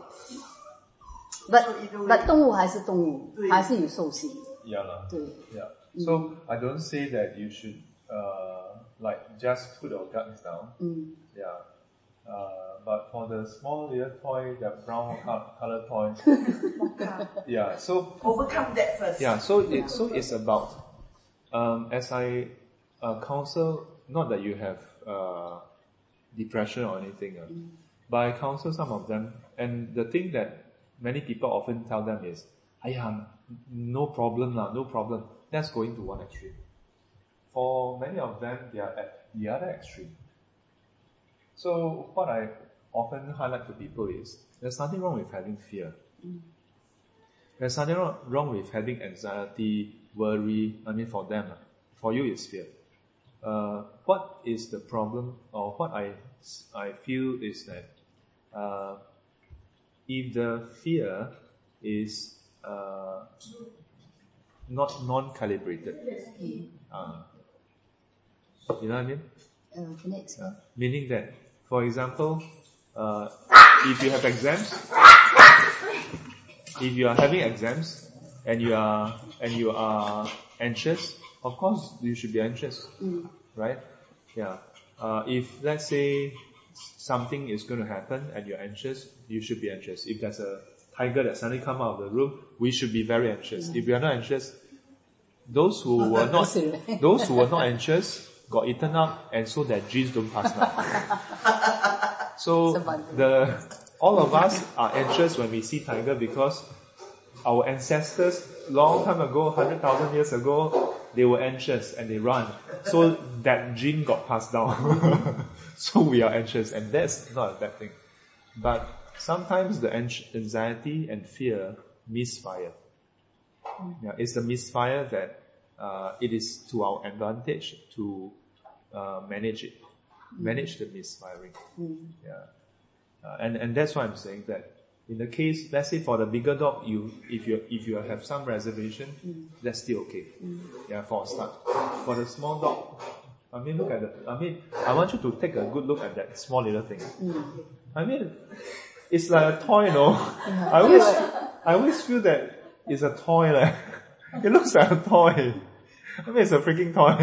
but So either way- but 动物还是动物，对还是有兽性， Yeah. lah. 对。 Yeah. So I don't say that you should uh like just put your guns down. 嗯 Yeah. Uh, but for the small little toy, the brown color toy, yeah. So overcome that first. yeah. So it so it's about um as I uh, counsel not that you have uh depression or anything, uh, but I counsel some of them, and the thing that many people often tell them is, "Ayah, no problem lah, no problem." That's going to one extreme. For many of them, they are at the other extreme. So what I often highlight to people is there's nothing wrong with having fear. There's nothing wrong, wrong with having anxiety, worry. I mean, for them, ah. for you, it's fear. Uh, what is the problem, or what I I feel is that uh, if the fear is uh, not non-calibrated, uh, you know what I mean? Uh, Meaning that, for example, uh, if you have exams, if you are having exams and you are and you are anxious, of course you should be anxious, right? Yeah. Uh, if let's say something is going to happen and you're anxious, you should be anxious. If there's a tiger that suddenly come out of the room, we should be very anxious. If we are not anxious, those who were not those who were not anxious got eaten up, and so their genes don't pass down. so the all of us are anxious when we see tiger because our ancestors long time ago, hundred thousand years ago, they were anxious and they run. So that gene got passed down. so we are anxious, and that's not a bad thing. But sometimes the anxiety and fear misfire. Yeah, it's the misfire that uh, it is to our advantage to uh, manage it, mm. manage the misfiring. Mm. Yeah, uh, and and that's why I'm saying that in the case, let's say for the bigger dog, you if you if you have some reservation, mm. that's still okay. Yeah, for a start. For the small dog, I mean, look at the. I mean, I want you to take a good look at that small little thing. I mean, it's like a toy, no? I always, I always feel that it's a toy, like, it looks like a toy. I mean, it's a freaking toy.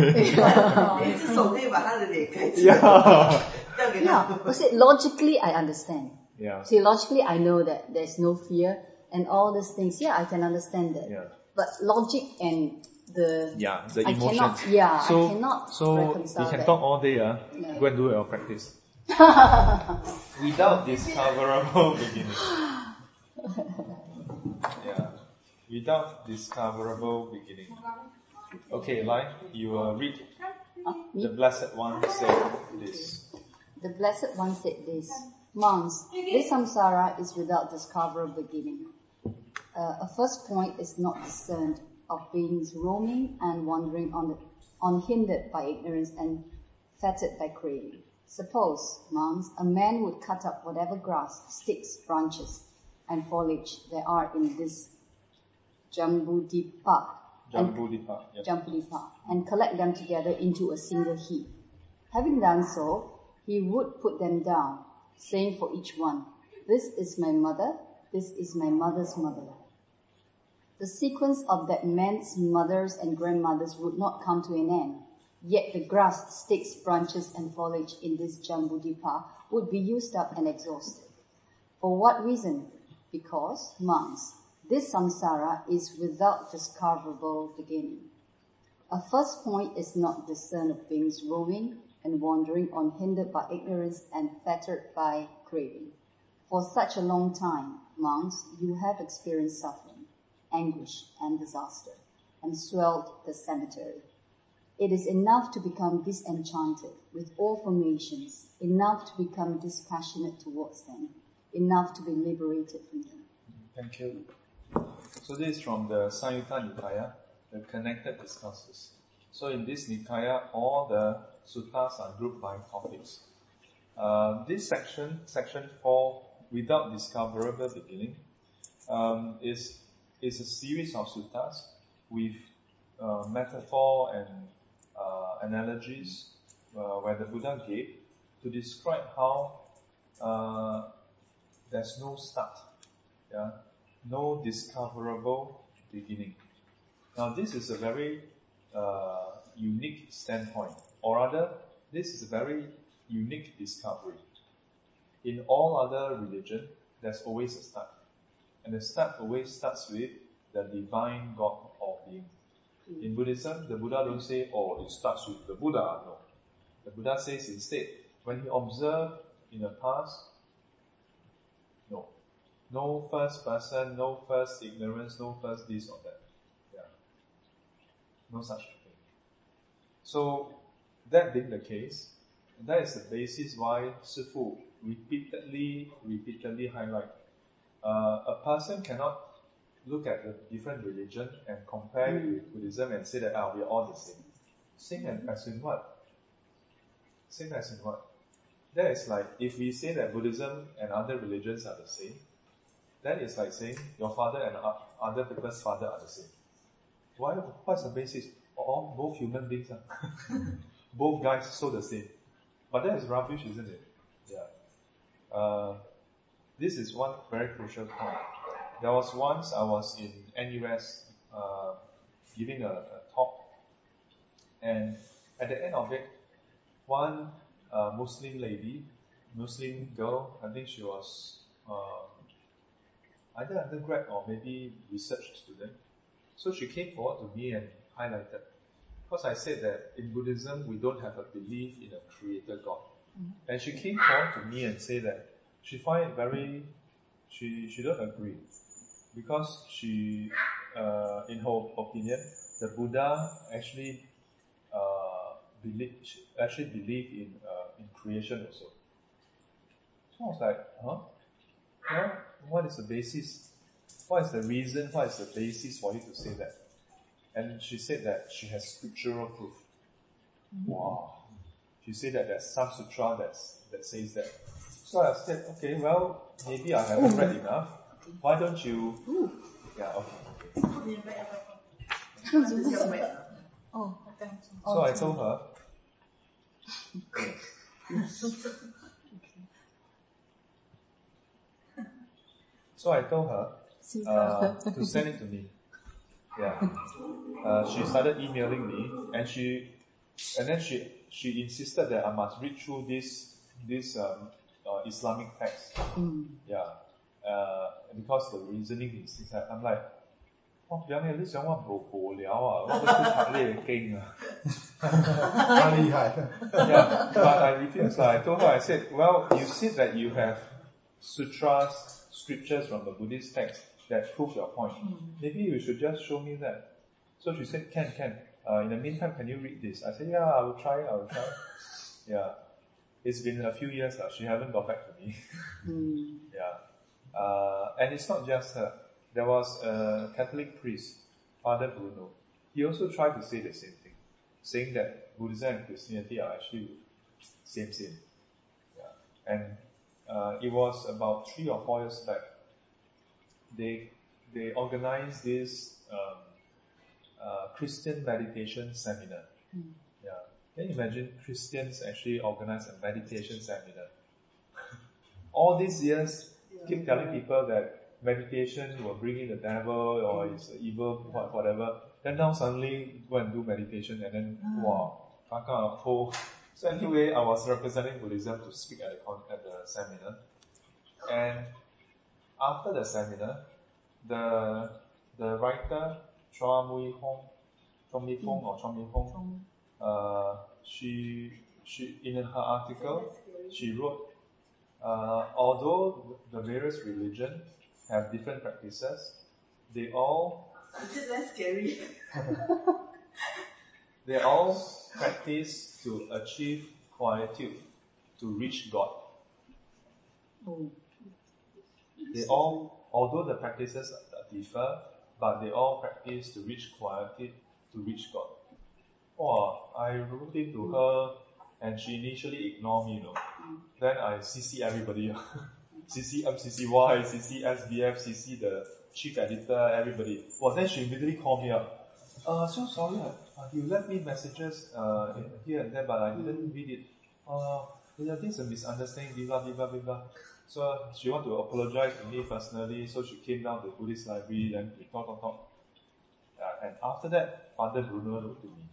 一只手可以把他的脸盖住， yeah. 要给他 Yeah, I said logically I understand. Yeah. See, logically I know that there's no fear and all these things. Yeah, I can understand that. Yeah. But logic and the Yeah, the I emotion. cannot- yeah, I so, cannot So reconcile you can that. talk all day, uh, Yeah. go and do your practice. Without discoverable beginning. yeah. Without discoverable beginning. Okay, Lai, you uh, read. The blessed one said this. The Blessed One said this, Monks, this samsara is without discoverable beginning. Uh, a first point is not discerned of beings roaming and wandering on the, unhindered by ignorance and fettered by craving. Suppose, monks, a man would cut up whatever grass, sticks, branches, and foliage there are in this Jambudipa and Jambudvipa. Jambudipa and collect them together into a single heap. Having done so, he would put them down, saying for each one, This is my mother, this is my mother's mother. The sequence of that man's mothers and grandmothers would not come to an end. Yet the grass, sticks, branches, and foliage in this Jambudipa would be used up and exhausted. For what reason? Because, monks, this samsara is without discoverable beginning. A first point is not discern of beings roaming and wandering unhindered by ignorance and fettered by craving. For such a long time, monks, you have experienced suffering, anguish, and disaster, and swelled the cemetery. It is enough to become disenchanted with all formations, enough to become dispassionate towards them, enough to be liberated from them. Thank you. So this is from the Samyutta Nikaya, the connected discourses. So in this Nikaya, all the suttas are grouped by topics. Uh, this section, section 4, without discoverable beginning, um, is, is a series of suttas with uh, metaphor and uh, analogies uh, where the Buddha gave to describe how uh, there's no start, yeah, no discoverable beginning. Now this is a very uh, unique standpoint, or rather, this is a very unique discovery. In all other religion, there's always a start, and the start always starts with the divine God or being. In Buddhism, the Buddha don't say, oh, it starts with the Buddha. No. The Buddha says instead, when he observed in the past. No first person, no first ignorance, no first this or that. Yeah. No such thing. So, that being the case, that is the basis why Sifu repeatedly, repeatedly highlight. Uh, a person cannot look at the different religion and compare it with Buddhism and say that ah, we are all the same. Same and as in what? Same as in what? That is like if we say that Buddhism and other religions are the same, that is like saying your father and other people's father are the same. Why? What's the basis? All both human beings are. both guys so the same. But that is rubbish, isn't it? Yeah. Uh, this is one very crucial point. There was once I was in NUS uh, giving a, a talk, and at the end of it, one uh, Muslim lady, Muslim girl, I think she was uh, either undergrad or maybe research student. So she came forward to me and highlighted, because I said that in Buddhism we don't have a belief in a creator God, and she came forward to me and said that she find it very, she she don't agree because she, uh, in her opinion, the Buddha actually uh, believe, actually believe in uh, in creation also. So I was like, huh? Well, what is the basis? What is the reason? What is the basis for you to say that? And she said that she has scriptural proof. Wow. She said that there's some sutra that's, that says that. So I said, okay, well, maybe I haven't read enough. Why don't you? Yeah, okay. Oh, So I told her. so I told her uh, to send it to me. Yeah. Uh, she started emailing me, and she, and then she she insisted that I must read through this this um, uh, Islamic text. Yeah. Uh, because the reasoning is inside. I'm like, 哇！有你你想话无无聊啊，我都读呢个经啊。他厉害。 yeah, but I refused. I told her, I said, well, you said that you have sutras, scriptures from the Buddhist text that prove your point. Maybe you should just show me that. So she said, can, can. Uh, in the meantime, can you read this? I said, yeah, I will try, I will try. yeah. It's been a few years now. She hasn't got back to me. yeah. Uh, and it's not just her. There was a Catholic priest, Father Bruno. He also tried to say the same thing, saying that Buddhism and Christianity are actually same same. Yeah. And uh, it was about three or four years back. They they organized this um, uh, Christian meditation seminar. Yeah. Can you imagine Christians actually organize a meditation seminar? All these years, keep telling people that meditation will bring in the devil or it's evil, what- whatever. Then now suddenly go and do meditation and then, wow, kaka whole. So anyway, I was representing Buddhism to speak at the, con- at the seminar. And after the seminar, the, the writer, Chua Mui Hoong, Chua Mui Fong or Chua Mui Hoong, uh, she, she in her article she wrote, uh, although the various religions have different practices, they all Is it less scary? they all practice to achieve quietude, to reach God. They all, although the practices differ, but they all practice to reach quietude, to reach God. Oh, I wrote it to her, and she initially ignored me, you know. Then I CC everybody, CC MCCY, CC SBF, CC the chief editor, everybody. Well, then she immediately called me up. Uh, so sorry, you left me messages uh, here and there, but I didn't read it. Uh, yeah, this is a misunderstanding, blah, blah, blah, blah. So she wanted to apologize to me personally, so she came down to Buddhist library, then we talk, talk, talk. Uh, and after that, Father Bruno wrote to me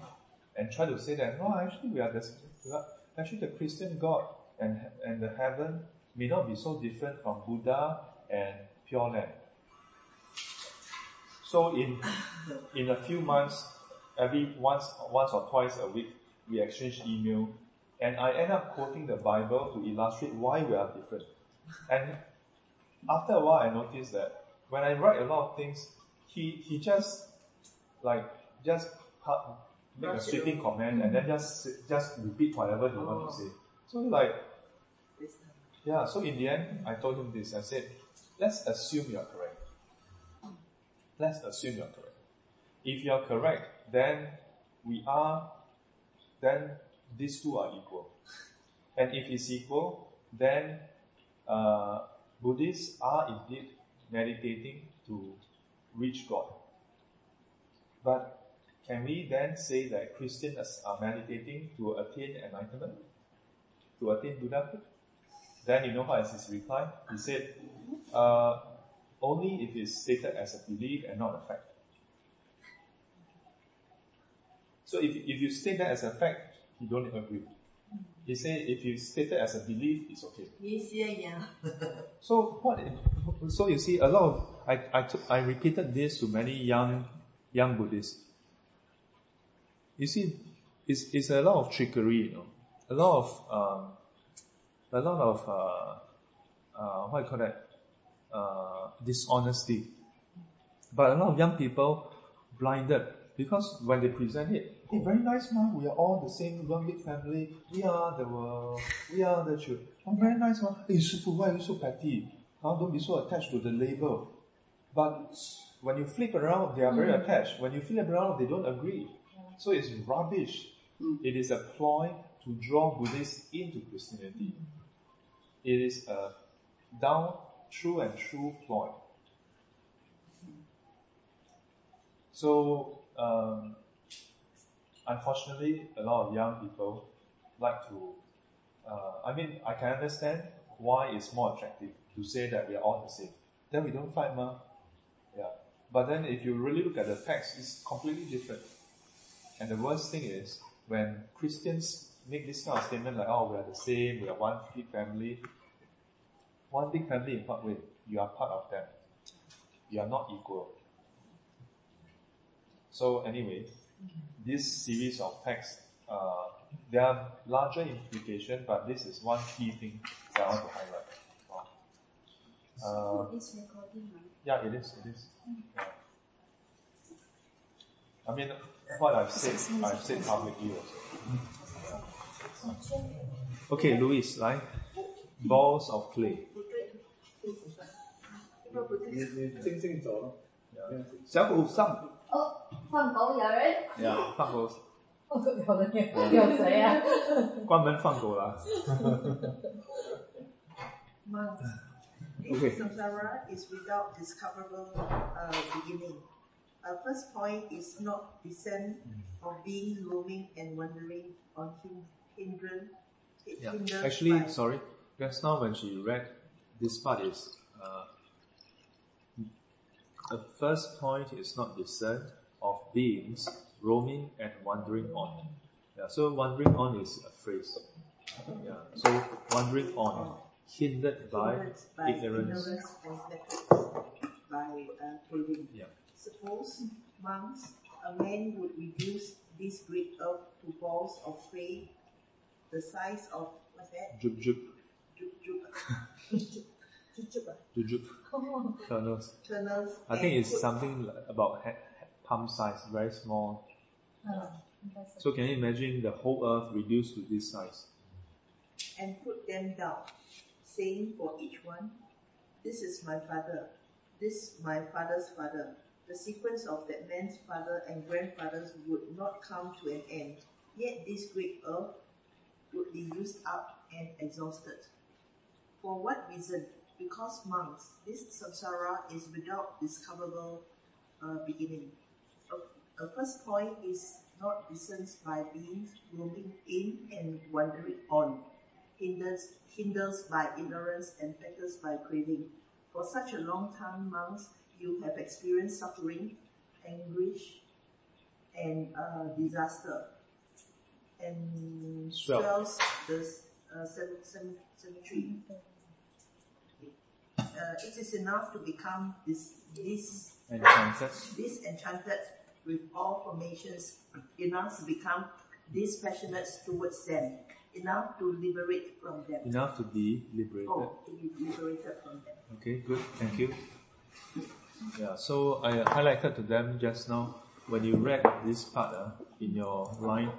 and tried to say that, no, actually we are the, we are- actually the Christian God and, and the heaven may not be so different from Buddha and Pure Land. So in in a few months, every once once or twice a week, we exchange email, and I end up quoting the Bible to illustrate why we are different. And after a while, I noticed that when I write a lot of things, he he just like just make a sweeping comment and then just just repeat whatever he wants to say. So like yeah, so in the end, I told him this. I said, let's assume you're correct. Let's assume you're correct. If you're correct, then we are, then these two are equal. And if it's equal, then uh, Buddhists are indeed meditating to reach God. But can we then say that Christians are meditating to attain enlightenment? To attain Buddhahood? Then you know what is his reply? He said, uh, only if it's stated as a belief and not a fact. So if, if you state that as a fact, he don't agree. He say if you state it as a belief, it's okay. so what? So you see, a lot of I, I, took, I repeated this to many young young Buddhists. You see, it's, it's a lot of trickery, you know, a lot of um, a lot of uh, uh, what do you call that uh, dishonesty. But a lot of young people blinded because when they present it, hey, very nice man, we are all the same one big family. We are the world. We are the children. Oh, very nice man. Hey, Shifu, why are you so petty? Huh? Don't be so attached to the label. But when you flip around, they are very mm. attached. When you flip around, they don't agree. So it's rubbish. Mm. It is a ploy to draw Buddhists into Christianity. Mm. It is a down, true and true ploy. So, um, unfortunately, a lot of young people like to. Uh, I mean, I can understand why it's more attractive to say that we are all the same. Then we don't fight, ma. Yeah. But then, if you really look at the text, it's completely different. And the worst thing is when Christians make this kind of statement like, "Oh, we are the same. We are one big family." One big family in what way? You are part of them. You are not equal. So anyway, this series of texts, uh, there are larger implications, but this is one key thing that I want to highlight. Uh, It's recording, right? yeah, it is. It is. Yeah. I mean, what I've said, I've said publicly also. Okay, Luis, right? Balls of clay. 你你静静走了。小虎上。哦， 放狗咬人，呀，放狗，放狗咬人，有谁啊？关门放狗了。 monks. Okay. Samsara is without discoverable uh, beginning. Our first point is not descent of being roaming and wandering on hin- hindrance. Yeah. hindered Actually, by- sorry, just now when she read this part is uh, the first point is not descent of beings roaming and wandering on. Yeah, so wandering on is a phrase. Yeah, so wandering on, hindered by by ignorance. ignorance by uh. Yeah. Suppose monks, a man would reduce this great earth to balls of clay the size of what's that? Jup jup, Jup jup. Kernels. Kernels. I think it's something like about ha- palm size, very small. Oh, so can you imagine the whole earth reduced to this size? And put them down, saying for each one, This is my father, this my father's father. The sequence of that man's father and grandfathers would not come to an end, yet this great earth would be used up and exhausted. For what reason? Because monks, this samsara is without discoverable uh, beginning. A first point is not discerned by beings roaming in and wandering on, hinders, hinders by ignorance and fetters by craving. For such a long time, monks, you have experienced suffering, anguish, and uh, disaster, and Swell. swells the uh, cem- cem- cemetery. Uh, it is enough to become this, this Enchanted. disenchanted with all formations, enough to become dispassionate towards them, enough to liberate from them. Enough to be liberated. Oh, to be liberated from them. Okay, good. Thank you. Yeah, so I highlighted to them just now when you read this part uh, in your line,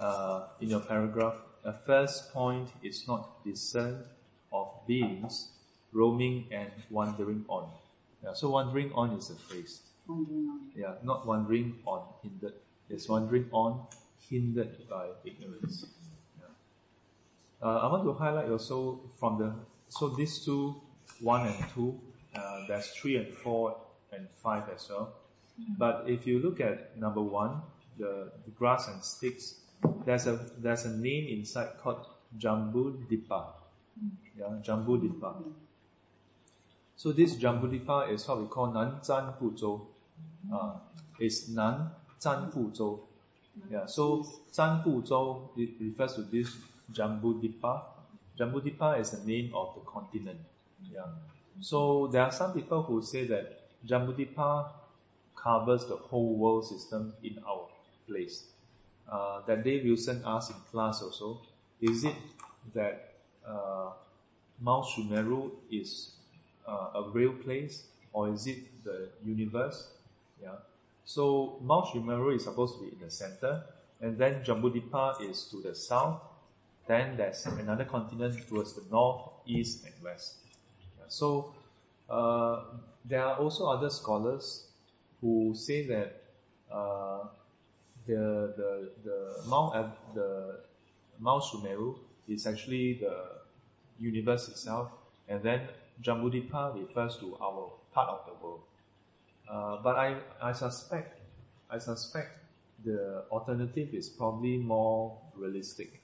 uh, in your paragraph, the first point is not discerned of beings roaming and wandering on. Yeah, so wandering on is a phrase. Yeah, not wandering on hindered. It's wandering on hindered by ignorance. Yeah. Uh, I want to highlight also from the so these two, one and two, uh, there's three and four and five as well. But if you look at number one, the, the grass and sticks, there's a there's a name inside called Jambu Dipa. Yeah, Jambu Dipa. So this Jambu Dipa is what we call Nan Zan Fu Zhou. Uh, it's Nan Zan Fu Zhou. Yeah, so Zan Fu Zhou it refers to this Jambudipa. Jambudipa is the name of the continent. Yeah. So there are some people who say that Jambudipa covers the whole world system in our place. Uh, that day Wilson asked in class also, is it that uh, Mount Sumeru is uh, a real place or is it the universe? Yeah. So Mount Sumeru is supposed to be in the center, and then Jambudipa is to the south. Then there's another continent towards the north, east, and west. Yeah. So uh, there are also other scholars who say that uh, the the the Mount the Mount Sumeru is actually the universe itself, and then Jambudipa refers to our part of the world. Uh, but I, I suspect, I suspect the alternative is probably more realistic,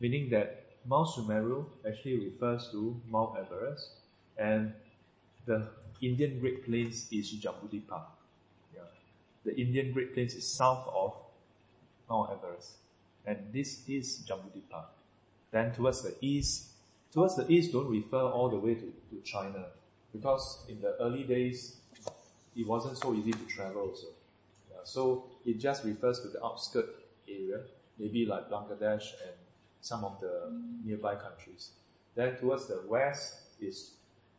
meaning that Mount Sumeru actually refers to Mount Everest, and the Indian Great Plains is Jambudipa. Yeah. The Indian Great Plains is south of Mount Everest, and this is Jambudipa. Then towards the east, towards the east don't refer all the way to, to China, because in the early days, it wasn't so easy to travel also. Yeah, so it just refers to the outskirt area, maybe like Bangladesh and some of the nearby countries. Then towards the west is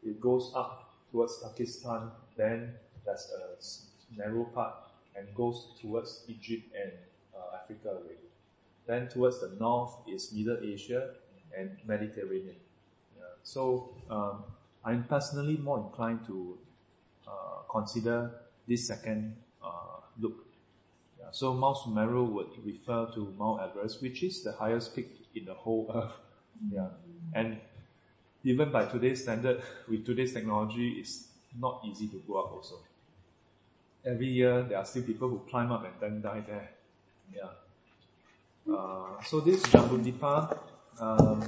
it goes up towards Pakistan, then there's a narrow part and goes towards Egypt and uh, Africa already. Then towards the north is Middle Asia and Mediterranean. Yeah. So um, I'm personally more inclined to uh, consider this second uh, look. Yeah, so Mount Sumeru would refer to Mount Everest, which is the highest peak in the whole Earth. Yeah, and even by today's standard, with today's technology, it's not easy to go up. Also, every year there are still people who climb up and then die there. Yeah. Uh, so this Jambudipa, um,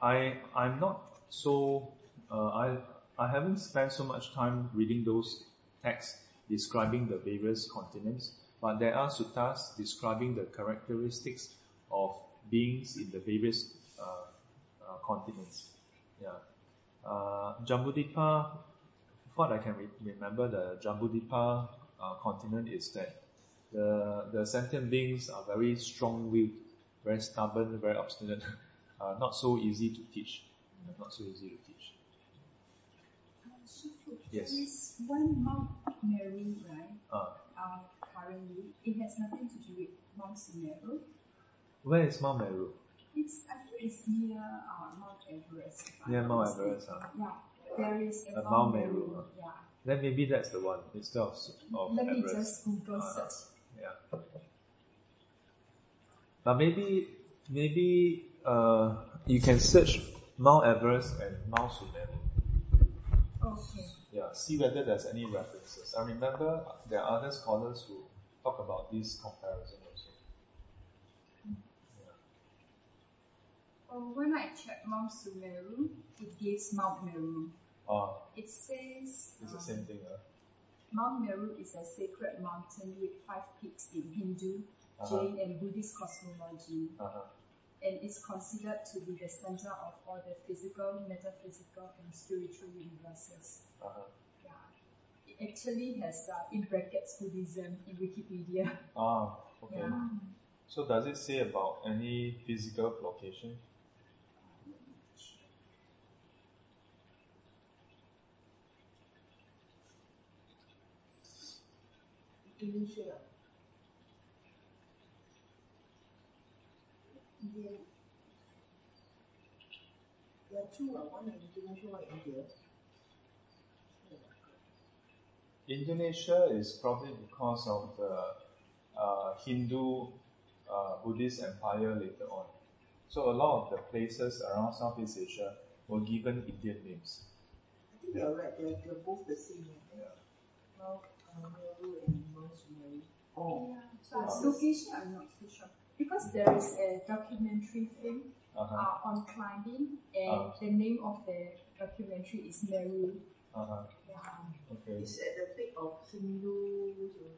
I I'm not so uh, I I haven't spent so much time reading those texts describing the various continents, but there are suttas describing the characteristics of beings in the various uh, uh, continents. Yeah, uh, Jambudipa. What I can re- remember, the Jambudipa uh, continent is that the the sentient beings are very strong-willed. very stubborn, very obstinate, uh, not so easy to teach. Not so easy to teach. Yes. There is one Mount Meru, right? Uh, Uh, currently, it has nothing to do with Mount Sumeru. where is Mount Meru? It's I think it's near uh, Mount Everest. Near Mount. Everest, huh? Yeah, there is a, A Mount Meru, Meru. Yeah. Then maybe that's the one instead of, of Let me Everest. just Google Uh, search. Yeah. But maybe, maybe uh, you can search Mount Everest and Mount Sumeru. Okay. Yeah, see whether there's any references. I remember there are other scholars who talk about this comparison also. Oh, when I check Mount Sumeru, it gives Mount Meru. Ah, It says it's the um, same thing. Uh. Mount Meru is a sacred mountain with five peaks in Hindu, Uh-huh. Jain, and Buddhist cosmology, Uh-huh. And is considered to be the center of all the physical, metaphysical, and spiritual universes. Uh-huh. Yeah. It actually has uh, in brackets Buddhism in Wikipedia. Ah, okay. Yeah. So does it say about any physical location? Indonesia. India. There are two, uh, one in Indonesia, one in India. Indonesia is probably because of the uh, Hindu uh, Buddhist empire later on. So a lot of the places around Southeast Asia were given Indian names. I think you're right, they're, they're both the same. Yeah. Mount uh, and Mount Sumeru. Oh. But Ah. location, I'm not so sure. Because there is a documentary film Uh-huh. uh, on climbing, and Ah. the name of the documentary is Meru. Uh-huh. Yeah. Okay. It's at the peak of Sindu. Okay.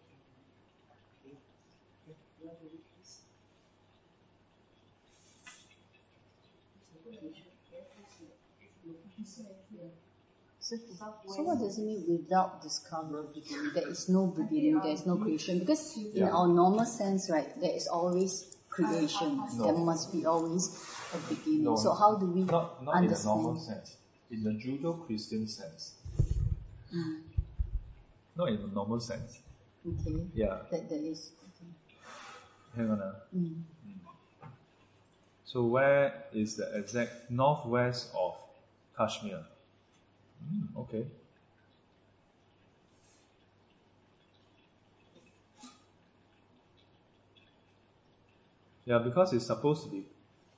Okay. You want to read this? It's a location. Yeah, it's a- it's a location. So, so what does it mean without discovery beginning? There is no beginning, there is no creation. Because in Yeah. our normal sense, right, there is always creation. No. There must be always a beginning. No, so how do we Not, not in the normal sense. In the Judeo-Christian sense. Mm. Not in a normal sense. Okay, Yeah. that there is. Okay. Hang on. ah. Mm. So where is the exact northwest of Kashmir? Mm, okay. Yeah, because it's supposed to be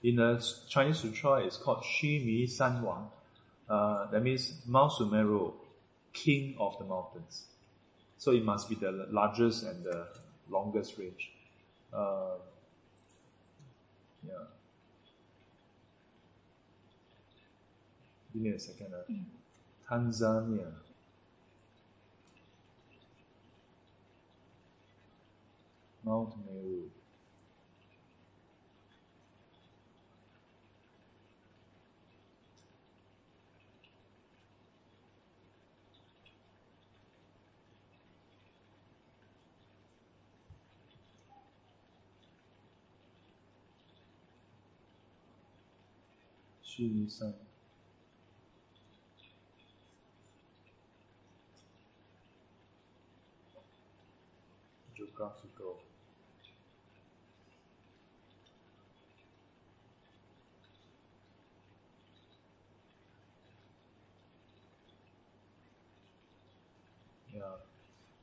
in the Chinese sutra. It's called Xu Mi San Wang. Uh, that means Mount Sumeru, king of the mountains. So it must be the largest and the longest range. Uh, yeah. Give me a second. Uh. Tanzania. Mount Meru. Geographical. Yeah.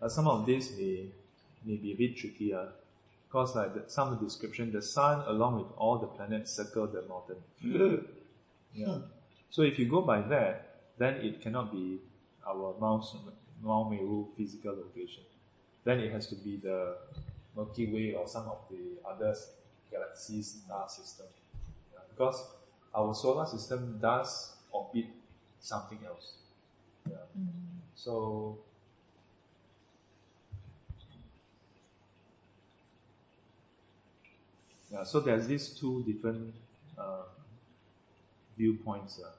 Uh, some of this may, may be a bit tricky, uh, because like the, some description, the sun along with all the planets circle the mountain. yeah. So if you go by that, then it cannot be our Mount, Mount Meru physical location. Then it has to be the Milky Way or some of the other galaxies star system. Yeah, because our solar system does orbit something else. Yeah. So yeah, so there's these two different uh, viewpoints. Uh.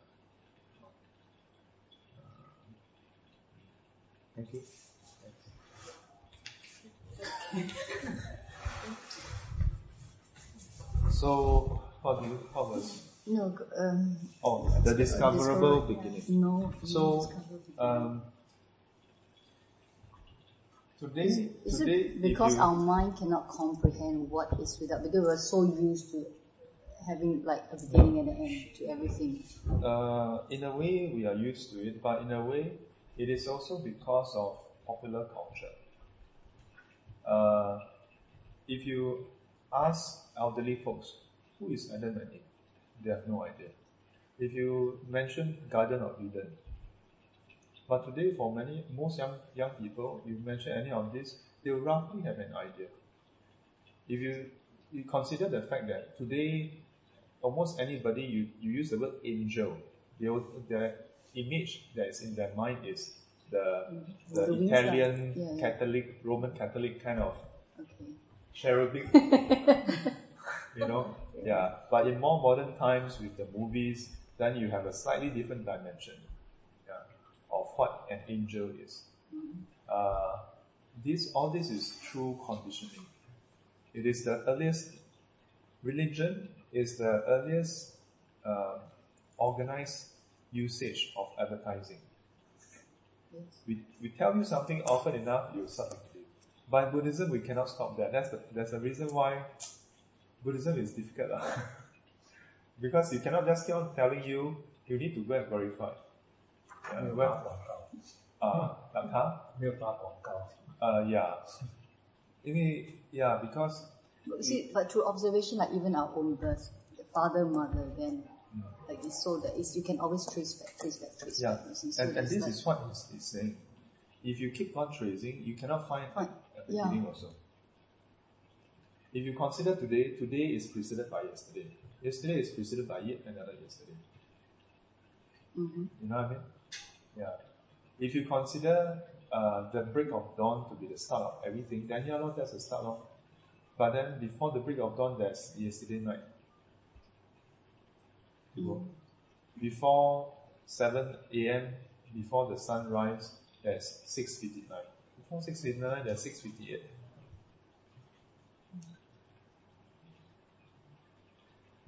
Thank you. So, what do you, what was, No, um, oh, the discoverable discover- beginning. No. So, um, today, Is today, it because you- our mind cannot comprehend what is without, because we're so used to having like a beginning and an end to everything. Uh, in a way, we are used to it, but in a way, it is also because of popular culture. Uh, if you ask elderly folks, who is Adam and Eve? They have no idea. If you mention Garden of Eden, but today for many, most young, young people, if you mention any of this, they roughly have an idea. If you, you consider the fact that today almost anybody you, you use the word angel, they will, the image that is in their mind is the the, The. Italian Yeah, yeah. Catholic Roman Catholic kind of Okay. cherubic, you know, yeah. But in more modern times with the movies, then you have a slightly different dimension, yeah, of what an angel is. Uh, this all this is true conditioning. It is the earliest religion is the earliest uh, organized usage of advertising. We, we tell you something often enough, you start to believe. But Buddhism, we cannot stop that. That's the, that's the reason why Buddhism is difficult. because you cannot just keep on telling you, you need to go and verify. Yeah, uh, uh, uh, yeah. yeah, because See, but through observation, like even our own birth, the father, mother, then like it's so that it's, you can always trace back, trace back, trace Yeah, back. So and, and this like- is what he's, he's saying. If you keep on tracing, you cannot find at the yeah. beginning also. If you consider today, today is preceded by yesterday. Yesterday is preceded by yet another yesterday. Mhm. You know what I mean? Yeah. If you consider uh, the break of dawn to be the start of everything, then yeah, Lord, that's the start of. But then before the break of dawn, that's yesterday night. Before 7 a.m., before the sunrise, that's 6.59. Before 6.59, there's 6.58.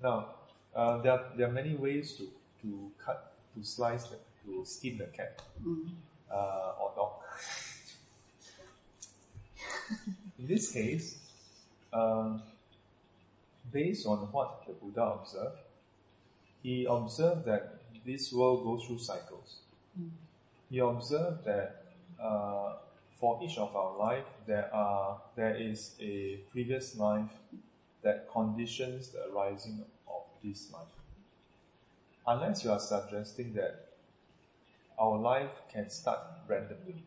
Now, uh, there, are, there are many ways to, to cut, to slice, the, to skin the cat uh, or dog. In this case, um, based on what the Buddha observed, he observed that this world goes through cycles. He observed that uh, for each of our life, there are there is a previous life that conditions the arising of this life. Unless you are suggesting that our life can start randomly.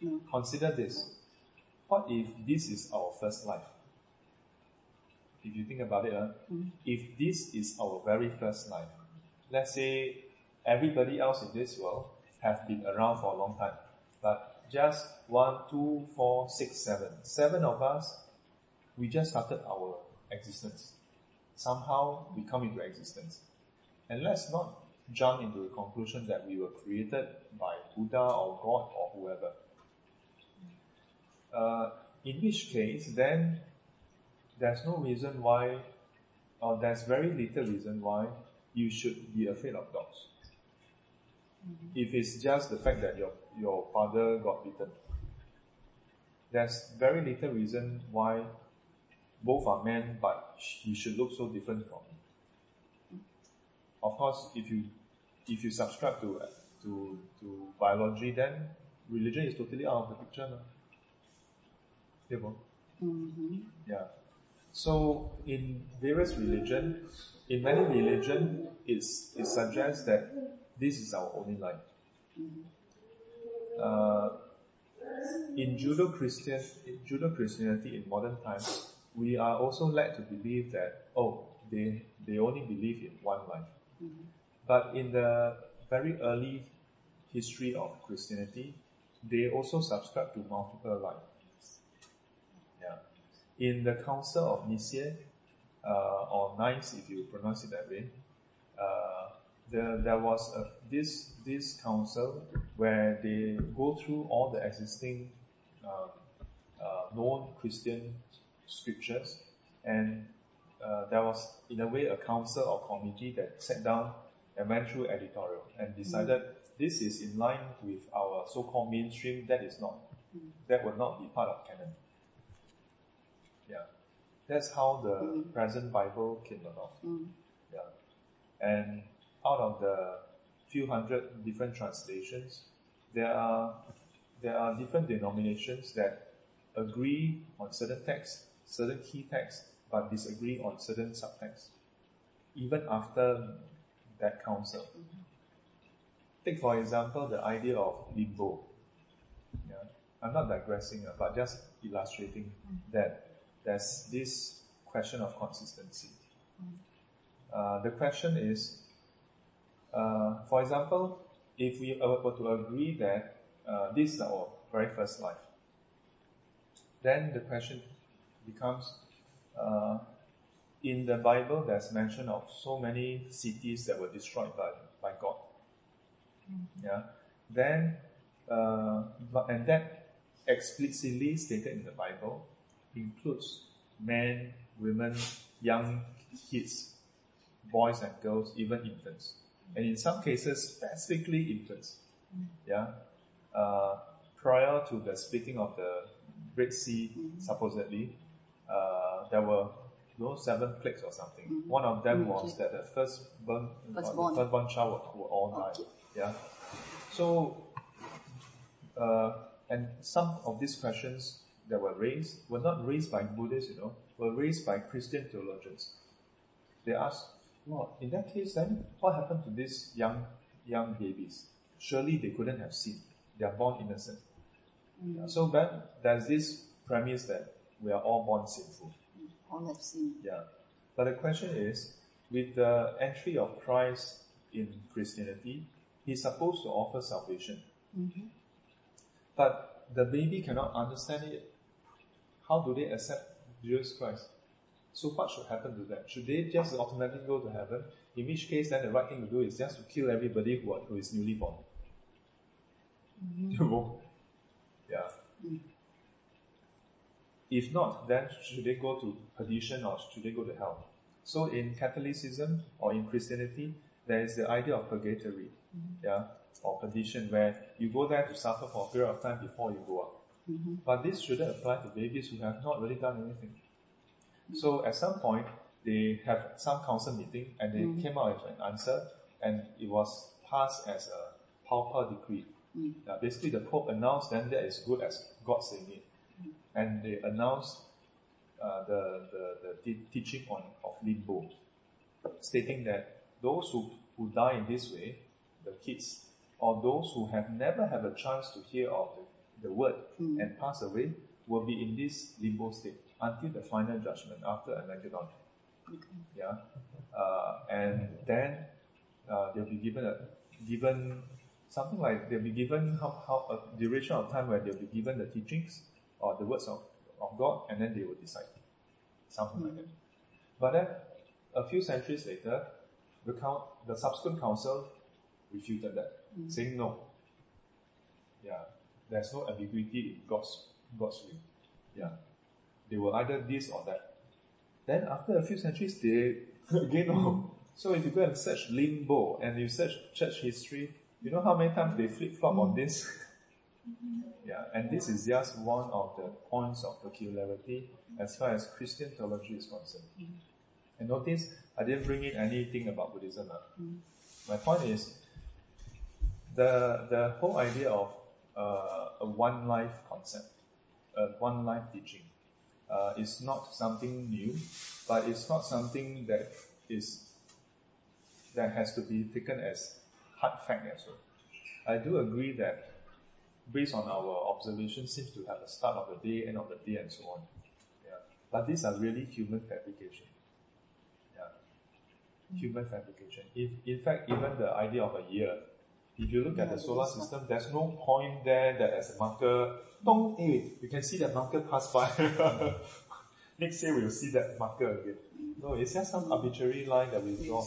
No. Consider this. What if this is our first life? If you think about it, uh, if this is our very first life, let's say everybody else in this world have been around for a long time, but just one, two, four, six, seven, seven of us, we just started our existence. Somehow we come into existence. And let's not jump into the conclusion that we were created by Buddha or God or whoever. Uh, in which case, then there's no reason why, or there's very little reason why you should be afraid of dogs. If it's just the fact that your, your father got bitten, there's very little reason why both are men, but he should look so different from you. Of course, if you if you subscribe to to to biology, then religion is totally out of the picture. No? Bro? Yeah. So in various religion, in many religion, it's, it suggests that this is our only life. Uh, in Judeo Christian, in Judeo Christianity in modern times, we are also led to believe that oh, they they only believe in one life. But in the very early history of Christianity, they also subscribe to multiple lives. In the Council of Nicaea, uh, or Nice, if you pronounce it that way, uh, there, there was a, this this council where they go through all the existing um, uh, known Christian scriptures And uh, there was, in a way, a council or committee that sat down and went through editorial and decided this is in line with our so-called mainstream. That is not. That will not be part of canon. Yeah, that's how the present Bible came about. Mm. Yeah, and out of the few hundred different translations, there are there are different denominations that agree on certain texts, certain key texts, but disagree on certain subtexts, even after that council. Mm-hmm. Take for example the idea of limbo. Yeah, I'm not digressing, but just illustrating mm-hmm. that there's this question of consistency. Uh, the question is, uh, for example, if we were to agree that uh, this is our very first life, then the question becomes, uh, in the Bible, there's mention of so many cities that were destroyed by, by God. Yeah. Then, uh, and that explicitly stated in the Bible includes men, women, young kids, boys and girls, even infants. And in some cases, specifically infants. Yeah. Uh, prior to the splitting of the Red Sea, supposedly, uh, there were those seven plagues or something. One of them was that the firstborn, Firstborn. uh, firstborn child would, would all die. Okay. Yeah. So, uh, and some of these questions that were raised were not raised by Buddhists, you know, were raised by Christian theologians. They asked, well, in that case then, what happened to these young, young babies? Surely they couldn't have sinned. They are born innocent. Mm. Yeah, So then there's this premise that we are all born sinful. All have seen. Yeah. But the question is, with the entry of Christ in Christianity, he's supposed to offer salvation. Mm-hmm. But the baby cannot understand it. How do they accept Jesus Christ? So what should happen to them? Should they just automatically go to heaven? In which case, then the right thing to do is just to kill everybody who, are, who is newly born. Mm-hmm. Know? Yeah. Mm. If not, then should they go to perdition or should they go to hell? So in Catholicism or in Christianity, there is the idea of purgatory, mm-hmm. yeah, or perdition, where you go there to suffer for a period of time before you go up. But this shouldn't apply to babies who have not really done anything. So at some point, they have some council meeting and they came out with an answer, and it was passed as a papal decree. Uh, basically, the Pope announced then that is good as God saying it. And they announced uh, the, the, the te- teaching on of limbo, stating that those who, who die in this way, the kids, or those who have never had a chance to hear of the, the word and pass away, will be in this limbo state until the final judgment after Armageddon. Yeah, uh, and then uh, they'll be given a given something like they'll be given how, how a duration of time where they'll be given the teachings or the words of, of God, and then they will decide. Something like that. But then a few centuries later, the count, the subsequent council refuted that, saying no. Yeah, there's no ambiguity in God's God's will. Yeah, they were either this or that. Then after a few centuries, they again no. So if you go and search limbo and you search church history, you know how many times they flip flop on this. yeah, and this is just one of the points of peculiarity as far as Christian theology is concerned. And notice I didn't bring in anything about Buddhism. ah. My point is the the whole idea of uh, a one life concept, a one life teaching, uh, is not something new, but it's not something that is that has to be taken as hard fact as well. I do agree that based on our observation seems to have a start of the day, end of the day and so on. Yeah. But these are really human fabrication. Yeah. Human fabrication. If in fact even the idea of a year, if you look at the solar system, there's no point there that as a marker, dong, eh, you can see that marker pass by. Next year we'll see that marker again. No, it's just some arbitrary line that we draw.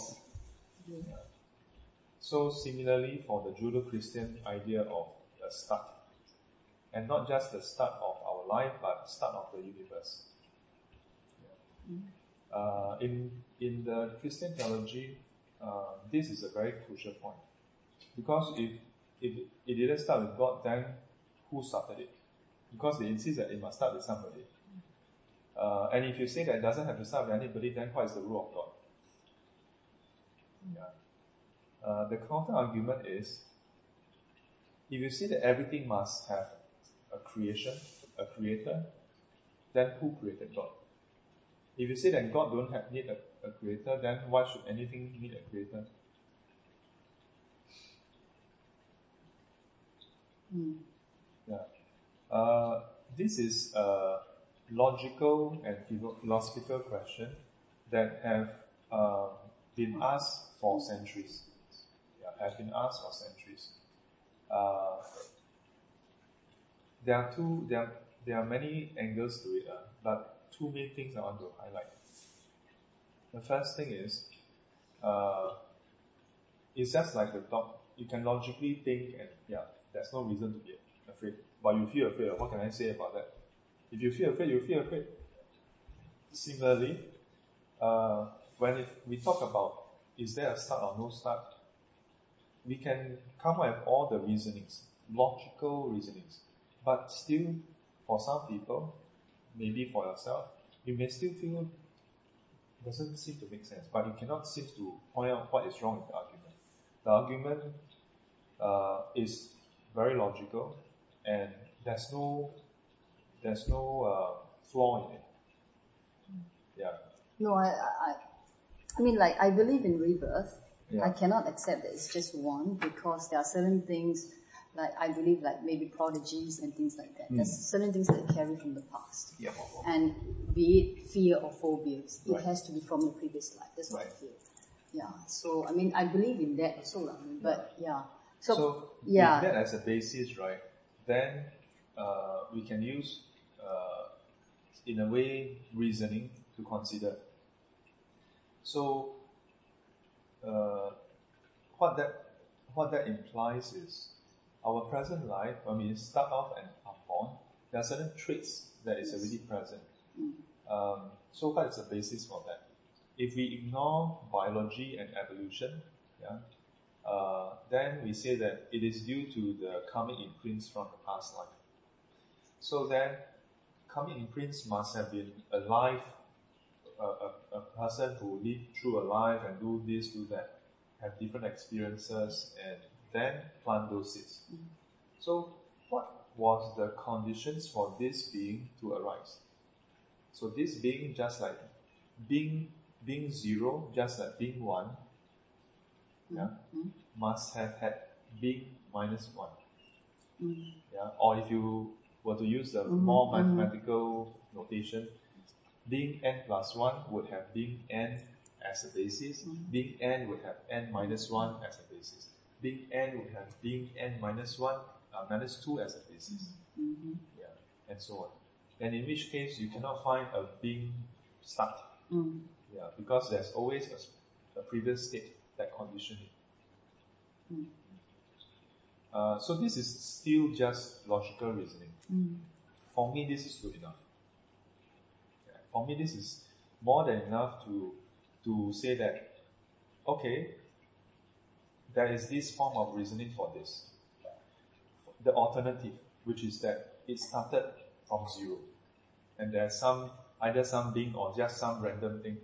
Yeah. So similarly for the Judeo-Christian idea of a start, and not just the start of our life, but start of the universe. Uh, in in the Christian theology, uh, this is a very crucial point because if if it didn't start with God, then who started it? Because they insist that it must start with somebody. Uh, and if you say that it doesn't have to start with anybody, then what is the rule of God? Yeah. Uh, the counter argument is if you say that everything must have a creation, a creator, then who created God? If you say that God don't have, need a, a creator, then why should anything need a creator? Mm. Yeah. Uh, this is a logical and philosophical question that have uh, been asked for centuries. Yeah, have been asked for centuries. Uh, there are two. There are, there are many angles to it, uh, but two main things I want to highlight. The first thing is, uh, it's just like the dog. You can logically think, and yeah, there's no reason to be afraid. But you feel afraid. What can I say about that? If you feel afraid, you feel afraid. Similarly, uh, when it, we talk about is there a start or no start, we can come up with all the reasonings, logical reasonings. But still, for some people, maybe for yourself, you may still feel doesn't seem to make sense, but you cannot seem to point out what is wrong with the argument. The argument uh, is very logical, and there's no there's no uh, flaw in it. Yeah. No, I, I, I mean, like, I believe in rebirth. Yeah. I cannot accept that it's just one because there are certain things, like, I believe, like, maybe prodigies and things like that. There's certain things that carry from the past. Yeah. And be it fear or phobias, it Right. has to be from the previous life. That's what I feel. Yeah. So, I mean, I believe in that also, I mean, but yeah. So, So yeah. with that as a basis, right, then uh, we can use, uh, in a way, reasoning to consider. So uh, what that what that implies is our present life, when we start off and are born, there are certain traits that is already present. Um, so what is the basis for that? If we ignore biology and evolution, yeah, uh, then we say that it is due to the karmic imprints from the past life. So then, karmic imprints must have been alive, a, a, a person who lived through a life and do this, do that, have different experiences, and then plant those seeds. So, what was the conditions for this being to arise? So this being just like being being zero, just like being one, yeah, hmm. must have had being minus one. Hmm. Yeah, or if you were to use the hmm. more mathematical notation, being n plus one would have being n as a basis, being n would have n minus one as a basis, being n would have being n minus one, uh, minus two as a basis. Mm-hmm. Yeah, and so on. And in which case you cannot find a being start. Mm. Yeah, because there's always a previous state that conditioned it. Uh, so this is still just logical reasoning. For me, this is good enough. Yeah, for me, this is more than enough to to say that okay, there is this form of reasoning for this. The alternative, which is that it started from zero, and there's some either some being or just some random thing.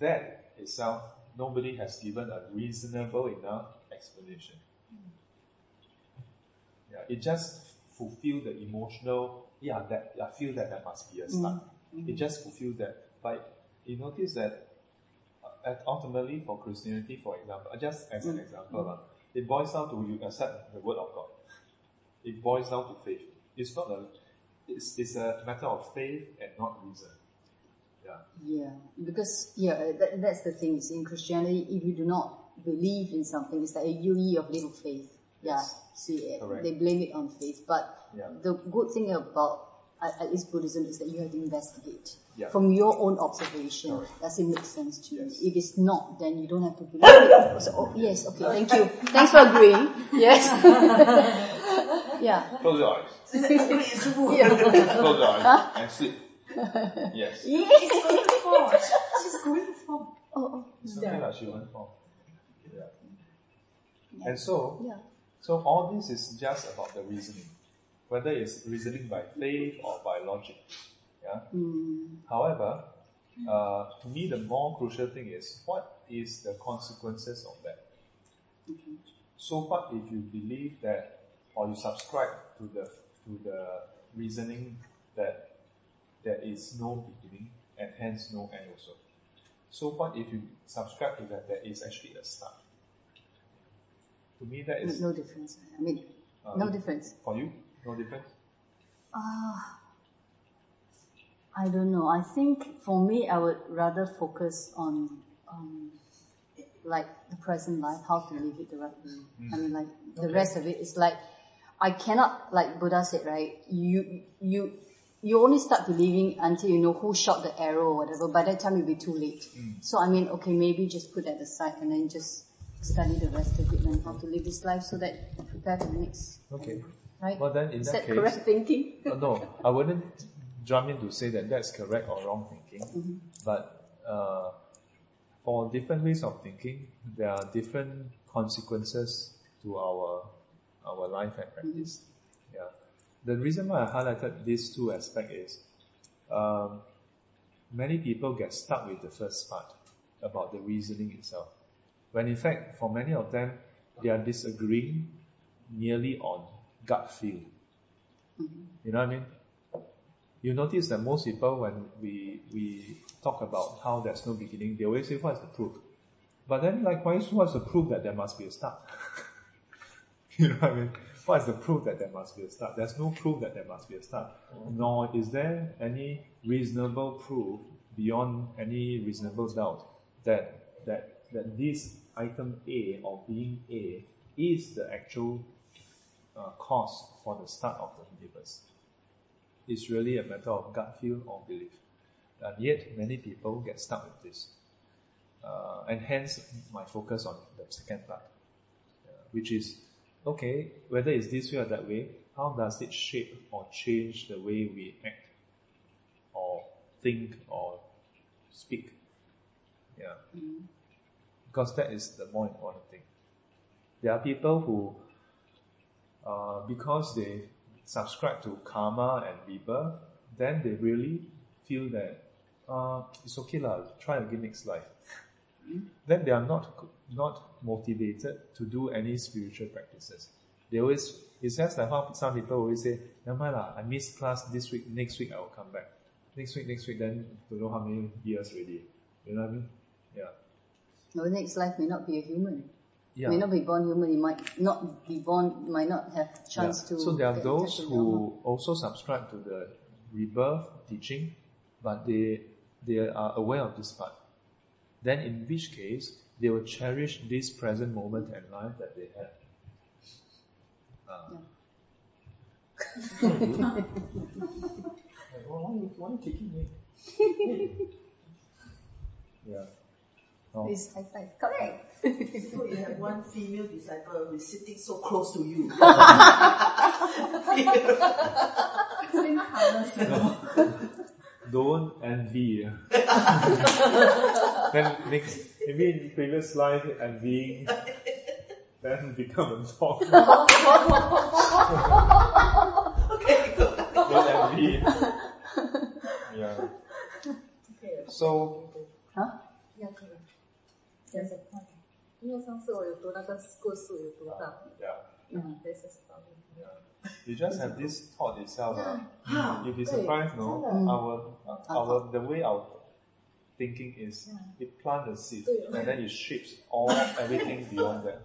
That itself, nobody has given a reasonable enough explanation. Yeah, it just fulfill the emotional. Yeah, that I feel that there must be a start. It just fulfills that. But you notice that uh, at- ultimately for Christianity, for example, uh, just as an example, uh, it boils down to you accept the word of God. It boils down to faith. It's not a. It's, it's a matter of faith and not reason. Yeah. Yeah, because yeah, that, that's the thing. Is in Christianity, if you do not believe in something, it's like a UE of little faith. Yeah, see, Correct. they blame it on faith. But yeah. the good thing about at least Buddhism is that you have to investigate yeah. from your own observation. Correct. Does it make sense to you? If it's not, then you don't have to believe it. So, oh, yes, okay, thank you. Thanks for agreeing. Yes. yeah. Close your eyes. yeah. Close your eyes huh? and sit. Yes. She's going to fall. She's going to fall. Oh, oh, It's okay lah, she won't fall. Yeah. And so, yeah. so all this is just about the reasoning, whether it's reasoning by faith or by logic. Yeah. Mm, However, uh, to me, the more crucial thing is what is the consequences of that. So, what if you believe that, or you subscribe to the to the reasoning that there is no beginning and hence no end also? So, what if you subscribe to that there is actually a start? To me, that is no difference. I mean, uh, no difference. for you. No difference. Ah, I don't know. I think for me, I would rather focus on, um, like the present life, how to live it the right way. I mean, like the rest of it is like, I cannot, like Buddha said, right? You, you, you only start believing until you know who shot the arrow or whatever. By that time, it'll be too late. So I mean, okay, maybe just put that aside and then just study the rest of it and how to live this life so that you prepare for the next. Okay. Right? Well, then in is that that case- correct thinking? Uh, no, I wouldn't jump in to say that that's correct or wrong thinking, but uh, for different ways of thinking, there are different consequences to our our life and practice. Yeah, the reason why I highlighted these two aspects is um, many people get stuck with the first part about the reasoning itself, when in fact for many of them they are disagreeing merely on gut feel. You know what I mean? You notice that most people, when we we talk about how there's no beginning, they always say, "What's the proof?" But then, likewise, what's the proof that there must be a start? you know what I mean? What is the proof that there must be a start? There's no proof that there must be a start. Nor is there any reasonable proof beyond any reasonable doubt that that that this item A or being A is the actual uh, cause for the start of the universe. It's really a matter of gut feel or belief. And yet, many people get stuck with this. Uh, and hence, my focus on the second part, uh, which is okay, whether it's this way or that way, how does it shape or change the way we act or think or speak? Yeah. Because that is the more important thing. There are people who uh, because they subscribe to karma and rebirth, then they really feel that uh, it's okay lah, try again next life. then they are not not motivated to do any spiritual practices. They always it's just like how some people always say, never mind lah, I missed class this week, next week I will come back. Next week, next week, then don't know how many years already. You know what I mean? Yeah. Your next life may not be a human. Yeah. May not be born human. You might not be born. Might not have chance Yeah. to. So there are those touch with Dharma. who also subscribe to the rebirth teaching, but they they are aware of this part. Then in which case they will cherish this present moment and life that they have. Uh, Why are you, why are you kicking me? yeah. Oh. It's high five. Correct. So you have one female disciple who is sitting so close to you. Same colors Don't envy. then next, maybe in previous life envying, then become a dog. okay, good. Don't envy. Yeah. Okay. So, 要可以。讲讲看，因为上次我有读那个故事，有读到， yeah, 嗯，this is problem。 yeah. You just have this thought itself. Uh, Huh. you'll be 对 surprised, no? 真的 Our, uh, our, the way our thinking is, it plant the seed, 对 and then it shapes all, everything beyond that.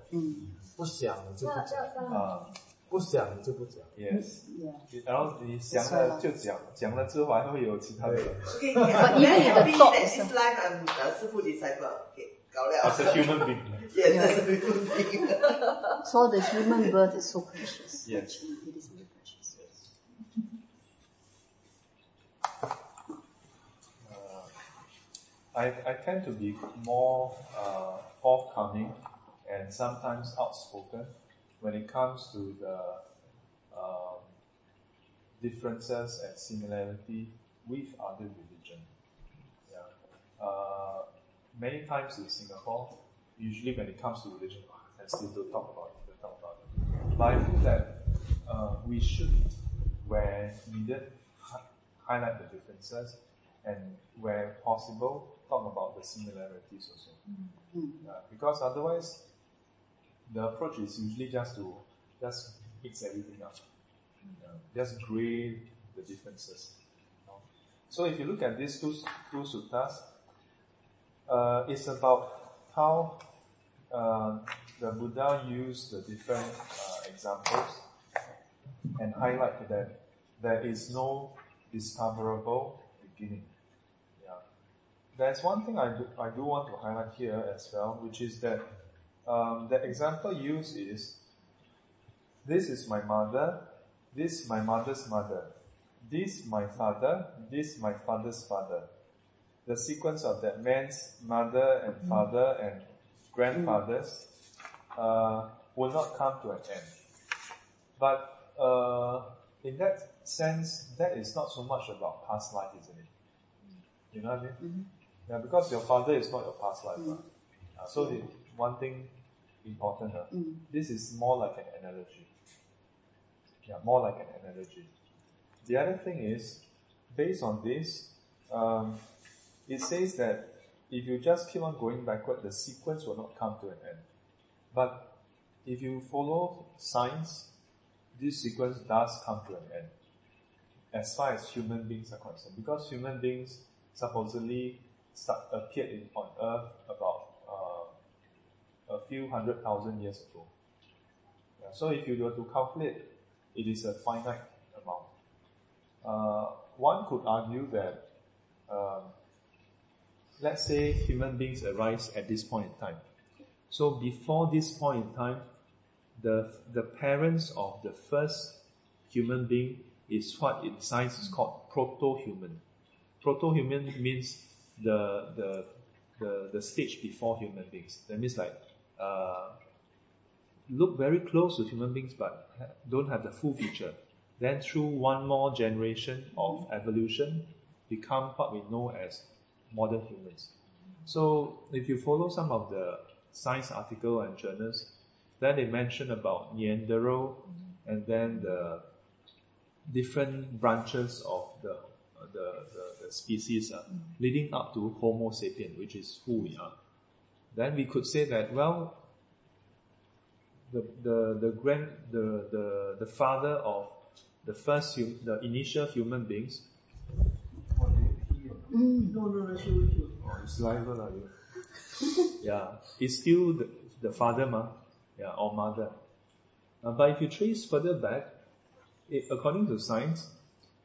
不想你就不要讲，要当 Uh, 不想你就不讲。 yes. Yeah. 然后你想了就讲，讲了之后还会有其他的。 Okay, But I'm even very if the happy thought that is- this life I'm a 师父 disciple. Okay, 搞了。 As a human being. Yes, as a human being. So the human birth is so precious. Yes. I, I tend to be more uh, forthcoming and sometimes outspoken when it comes to the um, differences and similarity with other religion. Yeah. Uh, many times in Singapore, usually when it comes to religion, I still don't talk about it, don't talk about it. But I feel that uh, we should, where needed, hi- highlight the differences, and where possible, talk about the similarities also. Yeah, because otherwise, the approach is usually just to just mix everything up, Yeah, just grade the differences. you know. So if you look at these two two suttas, uh, it's about how uh, the Buddha used the different uh, examples and highlight that there is no discoverable beginning. There's one thing I do, I do want to highlight here as well, which is that um, the example used is this is my mother, this my mother's mother, this my father, this my father's father. The sequence of that man's mother and father and grandfathers uh, will not come to an end. But uh, in that sense, that is not so much about past life, isn't it? You know what I mean? Yeah, because your father is not your past life. right? Uh, so the one thing important, uh, this is more like an analogy. Yeah, more like an analogy. The other thing is, based on this, um, it says that if you just keep on going backward, the sequence will not come to an end. But if you follow science, this sequence does come to an end. As far as human beings are concerned, because human beings supposedly appeared in, on Earth about uh, a few hundred thousand years ago. Yeah, so if you were to calculate, it is a finite amount. Uh, one could argue that, um, let's say human beings arise at this point in time. So before this point in time, the, the parents of the first human being is what in science is called proto-human. Proto-human means the, the, the, the stage before human beings. That means like, uh, look very close to human beings but don't have the full feature. Then through one more generation of evolution, become what we know as modern humans. So if you follow some of the science article and journals, then they mention about Neanderthal and then the different branches of the, the, the species uh, leading up to Homo sapien, which is who we are. Then we could say that well, the the the grand the the, the father of the first hum, the initial human beings. What do you? No, no, no, she will. Oh, it's saliva lah, you. yeah, it's still the, the father ma, yeah, or mother. Uh, but if you trace further back, it, according to science,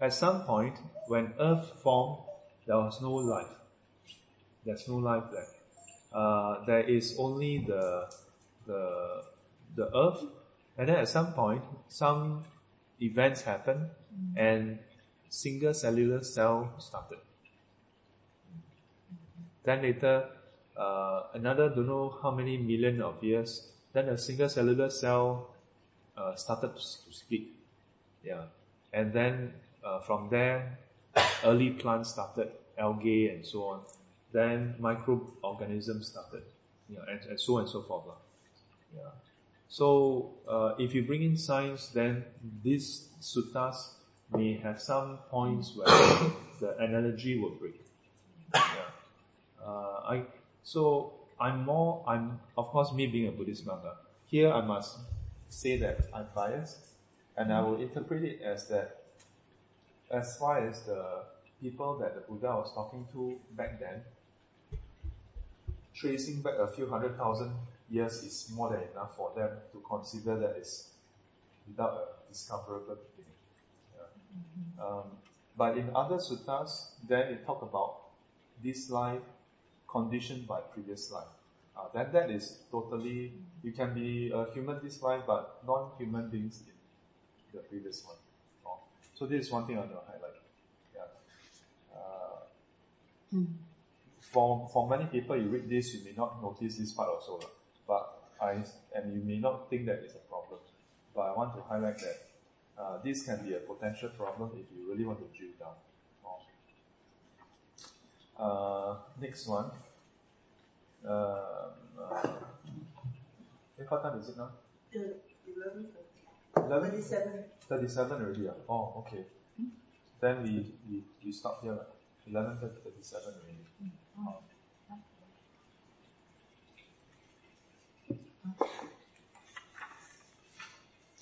at some point when Earth formed, there was no life. There's no life there. Uh, there is only the the the Earth, and then at some point, some events happen, and single cellular cell started. Then later, uh, another don't know how many million of years, then a single cellular cell uh, started to s- to speak. Yeah. And then uh, from there, early plants started, algae and so on. Then microorganisms started, yeah, and, and so on and so forth. Yeah. So uh, if you bring in science, then these suttas may have some points where the analogy will break. Yeah. Uh, I so I'm more I'm of course me being a Buddhist monk. uh, Here I must say that I'm biased, and I will interpret it as that as far as the people that the Buddha was talking to back then, tracing back a few hundred thousand years is more than enough for them to consider that it's without a discoverable beginning. Yeah. Um, but in other suttas, then it talk about this life conditioned by previous life. Uh, then that is totally, you can be a human this life, but non-human beings in the previous one. So this is one thing I want to highlight. Yeah. Uh, for, for many people, you read this, you may not notice this part also. But I, and you may not think that it's a problem. But I want to highlight that uh, this can be a potential problem if you really want to drill down. Uh, next one. Uh, uh, what time is it now? Uh, 11, 11? 37. 37 already. ah? Oh, okay. Then we, we, we stop here. lah. 11 to 37 already. Oh.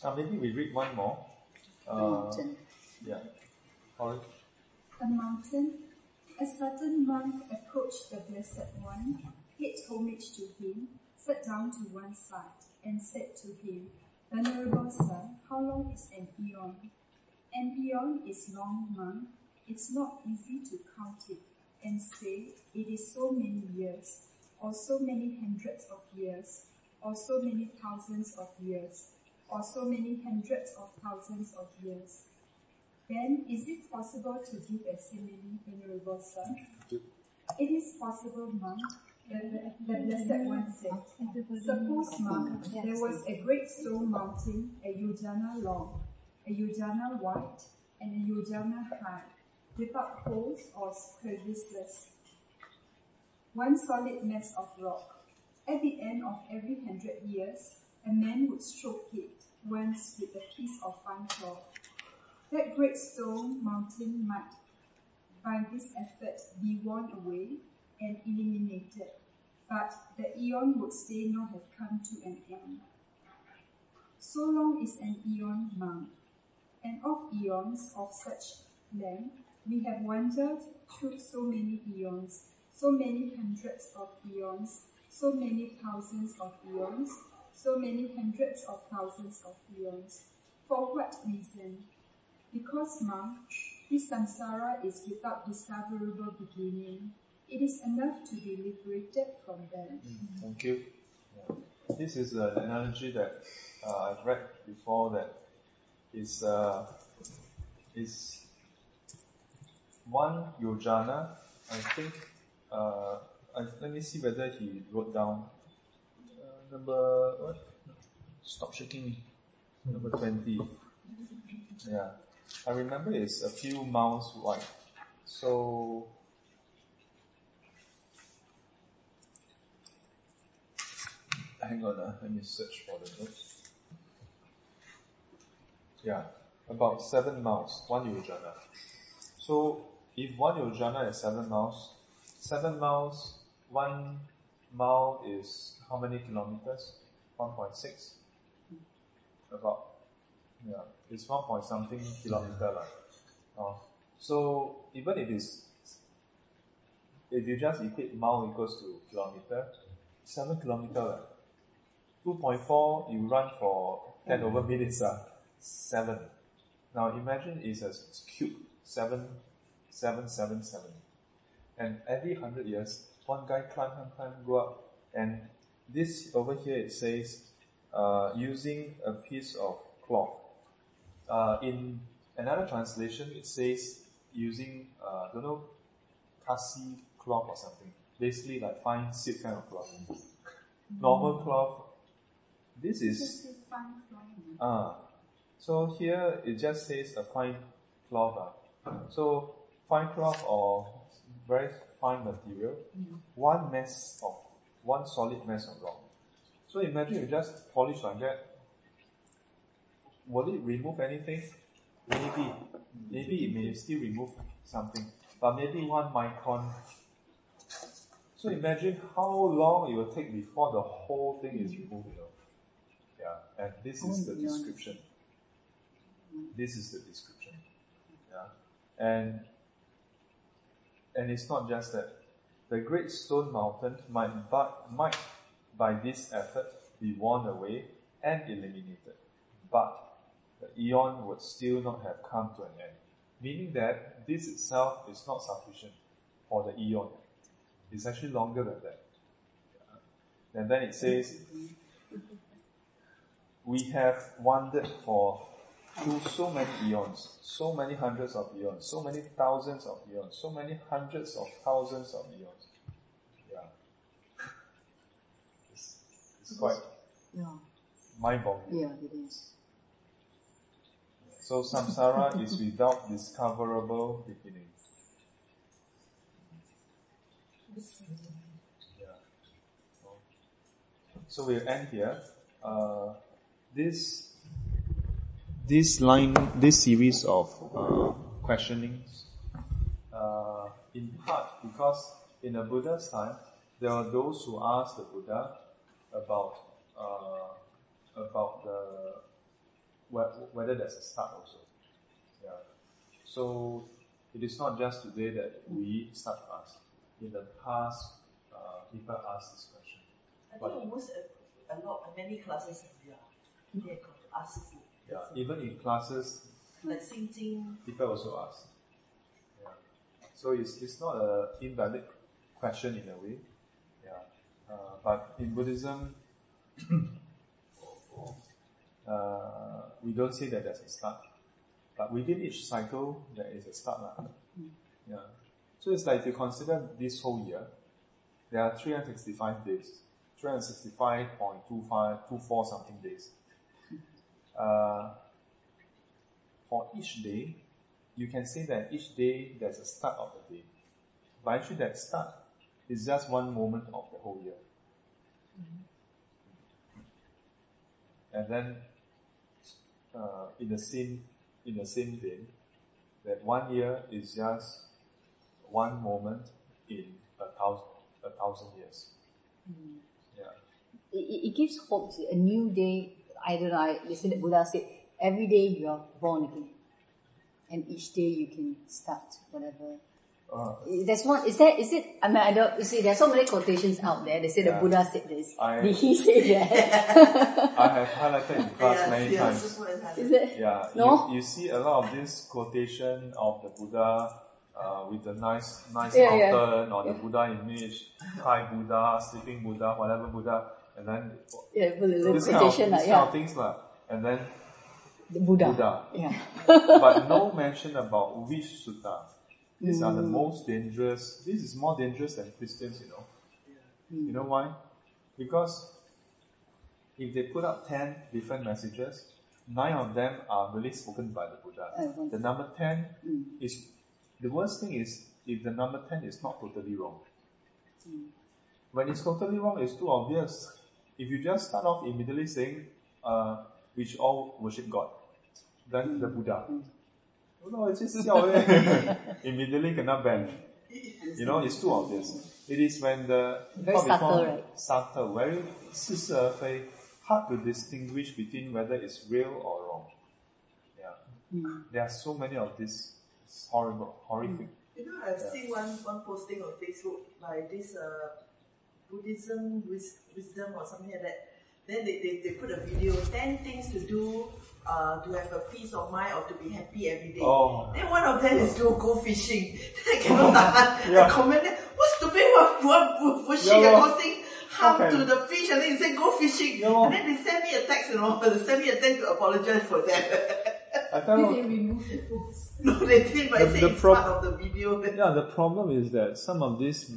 Uh, maybe we read one more. Uh, Mountain. yeah. Sorry. A mountain, a certain monk approached the Blessed One, paid homage to him, sat down to one side, and said to him, Venerable son, how long is an eon? An eon is long, monk. It's not easy to count it and say it is so many years, or so many hundreds of years, or so many thousands of years, or so many hundreds of thousands of years. Then is it possible to give a simile, venerable son? It is possible, monk. The, the, blessed one Suppose, monk, there was a great stone mountain, a yojana long, a yojana wide, and a yojana high, without holes or crevices. One solid mass of rock. At the end of every hundred years, a man would stroke it once with a piece of fine cloth. That great stone mountain might, by this effort, be worn away and eliminated, but the eon would say not have come to an end. So long is an eon, monk, and of eons of such length, we have wandered through so many eons, so many hundreds of eons, so many thousands of eons, so many hundreds of thousands of eons. For what reason? Because, monk, this samsara is without discoverable beginning. It is enough to be liberated from them. Thank you. Yeah. This is an analogy that uh, I've read before that is uh, is one yojana. I think. Uh, I, let me see whether he wrote down uh, number what? Stop shaking me. Number twenty. Yeah, I remember it's a few miles wide. So hang on, uh, let me search for the notes. Yeah, about seven miles, one yojana. So if one yojana is seven miles, seven miles, one mile is how many kilometers? 1.6? About, yeah, it's 1 point something kilometer. lah. Uh, so even if it's, if you just equate mile equals to kilometer, 7 kilometer. 2.4 you run for 10 over minutes, uh, 7. Now imagine it's a cube, 7, 7, 7, 7. And every 100 years, one guy climb, climb, climb, go up. And this over here it says, uh, using a piece of cloth. Uh, in another translation, it says using, uh, I don't know, kasi cloth or something. Basically like fine silk kind of cloth. Normal cloth. This is Ah, so here it just says a fine cloth. ah. So fine cloth or very fine material, one mass of one solid mass of rock. So imagine you just polish like that. Will it remove anything? Maybe. Maybe it may still remove something. But maybe one micron. So imagine how long it will take before the whole thing is removed, you know. Yeah, and this is the description. This is the description. Yeah. And and it's not just that. The great stone mountain might but might by this effort be worn away and eliminated. But the eon would still not have come to an end. Meaning that this itself is not sufficient for the eon. It's actually longer than that. And then it says, we have wandered for through so many eons, so many hundreds of eons, so many thousands of eons, so many hundreds of thousands of eons. Yeah. It's, it's quite Yeah, mind-boggling. yeah, it is. So samsara is without discoverable beginning. Yeah. So we'll end here. Uh, this this line, this series of uh, questionings, uh, in part because in the Buddha's time, there were those who asked the Buddha about uh, about the whe- whether there's a start also. Yeah. So it is not just today that we start ask. In the past, uh, people ask this question. I think almost a, a lot, many classes they got to ask food. Yeah. Even in classes, Like people also ask. Yeah. So it's, it's not a invalid question in a way. Yeah. Uh, but in Buddhism, uh, we don't say that there's a start. But within each cycle, there is a start. lah. Yeah. So it's like if you consider this whole year, there are 365 days. 365.25, 24 something days. Uh, for each day, you can say that each day there's a start of the day. But actually that start is just one moment of the whole year. And then uh, in the same in the same vein, that one year is just one moment in a thousand a thousand years. Yeah. It, it, it gives hope. A new day. I don't know. I listen to Buddha say every day you are born again, and each day you can start whatever. Uh, There's one. Is that? Is it? I mean, I don't. You see, there's so many quotations out there. They say the Buddha said this. I- Did he say that? I have highlighted in class yeah, many yeah, times. Is it? Yeah, No? you, you see a lot of this quotation of the Buddha uh, with the nice nice Yeah, yeah. or the Buddha image, Thai Buddha, sleeping Buddha, whatever Buddha, and then Yeah, this kind of, like, kind of things lah. And then The Buddha. Buddha. Yeah. but no mention about which sutta. These are the Mm. most dangerous. This is more dangerous than Christians, you know. You know why? Because if they put up 10 different messages, nine of them are really spoken by the Buddha. The number 10 is, the worst thing is if the number 10 is not totally wrong. When it's totally wrong, it's too obvious If you just start off immediately saying, uh, which all worship God, then the Buddha. Oh, no, it's just siao eh. immediately cannot ban. You know, it's too obvious. It is when the Very what we subtle, call right? Subtle, very 似是而非, hard to distinguish between whether it's real or wrong. Yeah. There are so many of these. It's horrible, horrific. You know, I've seen one, one posting on Facebook by this uh, Buddhism wisdom or something like that. Then they, they, they put a video, 10 things to do uh, to have a peace of mind or to be happy every day. Oh. Then one of them is to go fishing. Then I cannot tahan. Yeah. I commented, what stupid what, what, what fishing Yeah, and lor. causing harm Okay. to the fish and then he said go fishing. Yeah, lor. and then they send me a text, you know, they send me a text to apologize for that. I tell Did they you, remove the post? no, they did, but The- I say the it's prob- part of the video. yeah, the problem is that some of these,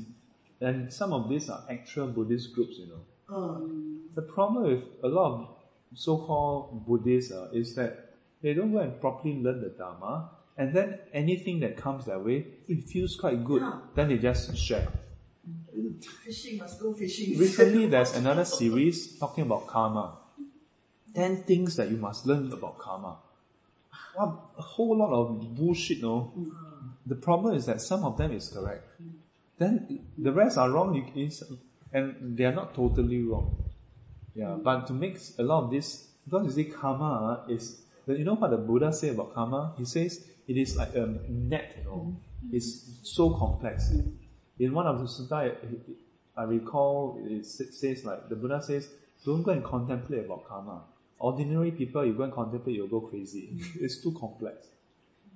and some of these are actual Buddhist groups, you know. Uh, The problem with a lot of so-called Buddhists uh, is that they don't go and properly learn the Dharma, and then anything that comes their way, it feels quite good. Yeah. Then they just share. fishing must go fishing. Recently, there's another series talking about karma. Ten things that you must learn about karma. What a whole lot of bullshit, no? The problem is that some of them is correct. Then the rest are wrong, you- is- and they are not totally wrong. Yeah, but to make a lot of this, because you see karma is, you know what the Buddha say about karma? He says it is like a net, you know. It's so complex. In one of the sutta, I- I recall it says like, the Buddha says, don't go and contemplate about karma. Ordinary people, you go and contemplate, you'll go crazy. it's too complex.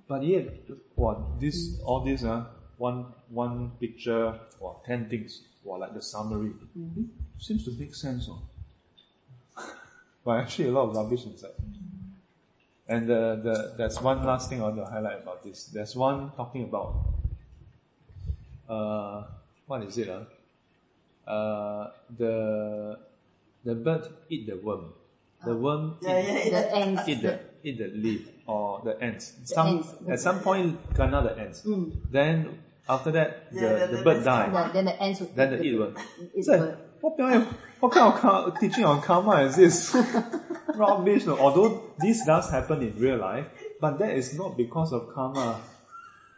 But yet, what this all this uh, one one picture or ten things, or like the summary, seems to make sense. Oh. but actually, a lot of rubbish inside. And the, the there's one last thing I want to highlight about this. There's one talking about uh what is it? Uh? Uh, the the bird eat the worm. The worm Yeah, eat, yeah, yeah. The ants. eat the eat the leaf or the ants. some ants. at some point kena the ants. Then after that, the, Yeah, the, the- bird died. Yeah, then the ants will Then the eat will. Say, bird. what, kind of- what kind of car, teaching on karma is this? Rubbish. No? Although this does happen in real life, but that is not because of karma.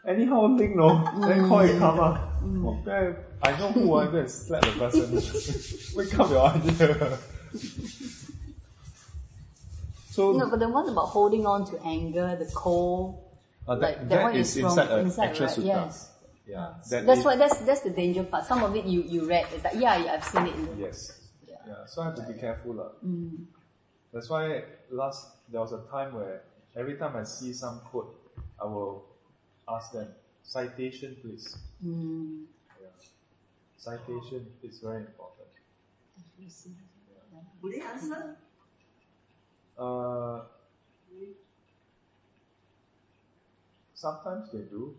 Anyhow link, no? Then call it karma. Okay, I know who I go and slap the person. Wake up your idea. so, No, but the one about holding on to anger, the cold, uh, like that, that, that one is is inside from inside, actual right? sutta. Yes. Yeah, that That's is- why that's that's the danger part. Some of it you you read. It's like yeah, yeah I've seen it. In the, Yes. Yeah. Yeah. So I have to be careful. lah. Mm. That's why last there was a time where every time I see some quote, I will ask them, citation please. Mm. Yeah. Citation is very important. Would they answer? Uh, sometimes they do.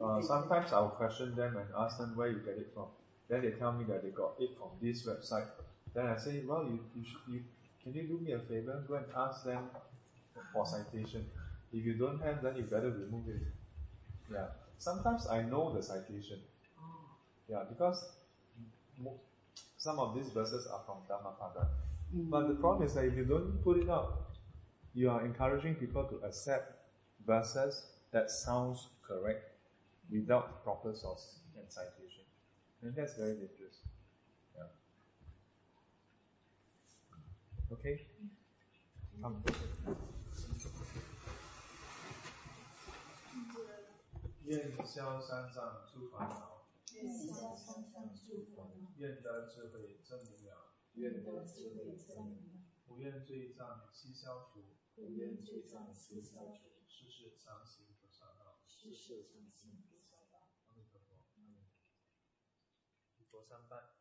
Uh, sometimes I'll question them and ask them where you get it from. Then they tell me that they got it from this website. Then I say, well, you, you, should, you can you do me a favor? Go and ask them for citation. If you don't have, then you better remove it. Yeah. Sometimes I know the citation. Yeah, because mo- some of these verses are from Dhammapada. But the problem is that if you don't put it out, you are encouraging people to accept verses that sounds correct without proper source and citation. And that's very dangerous. Yeah. Okay? Come. 三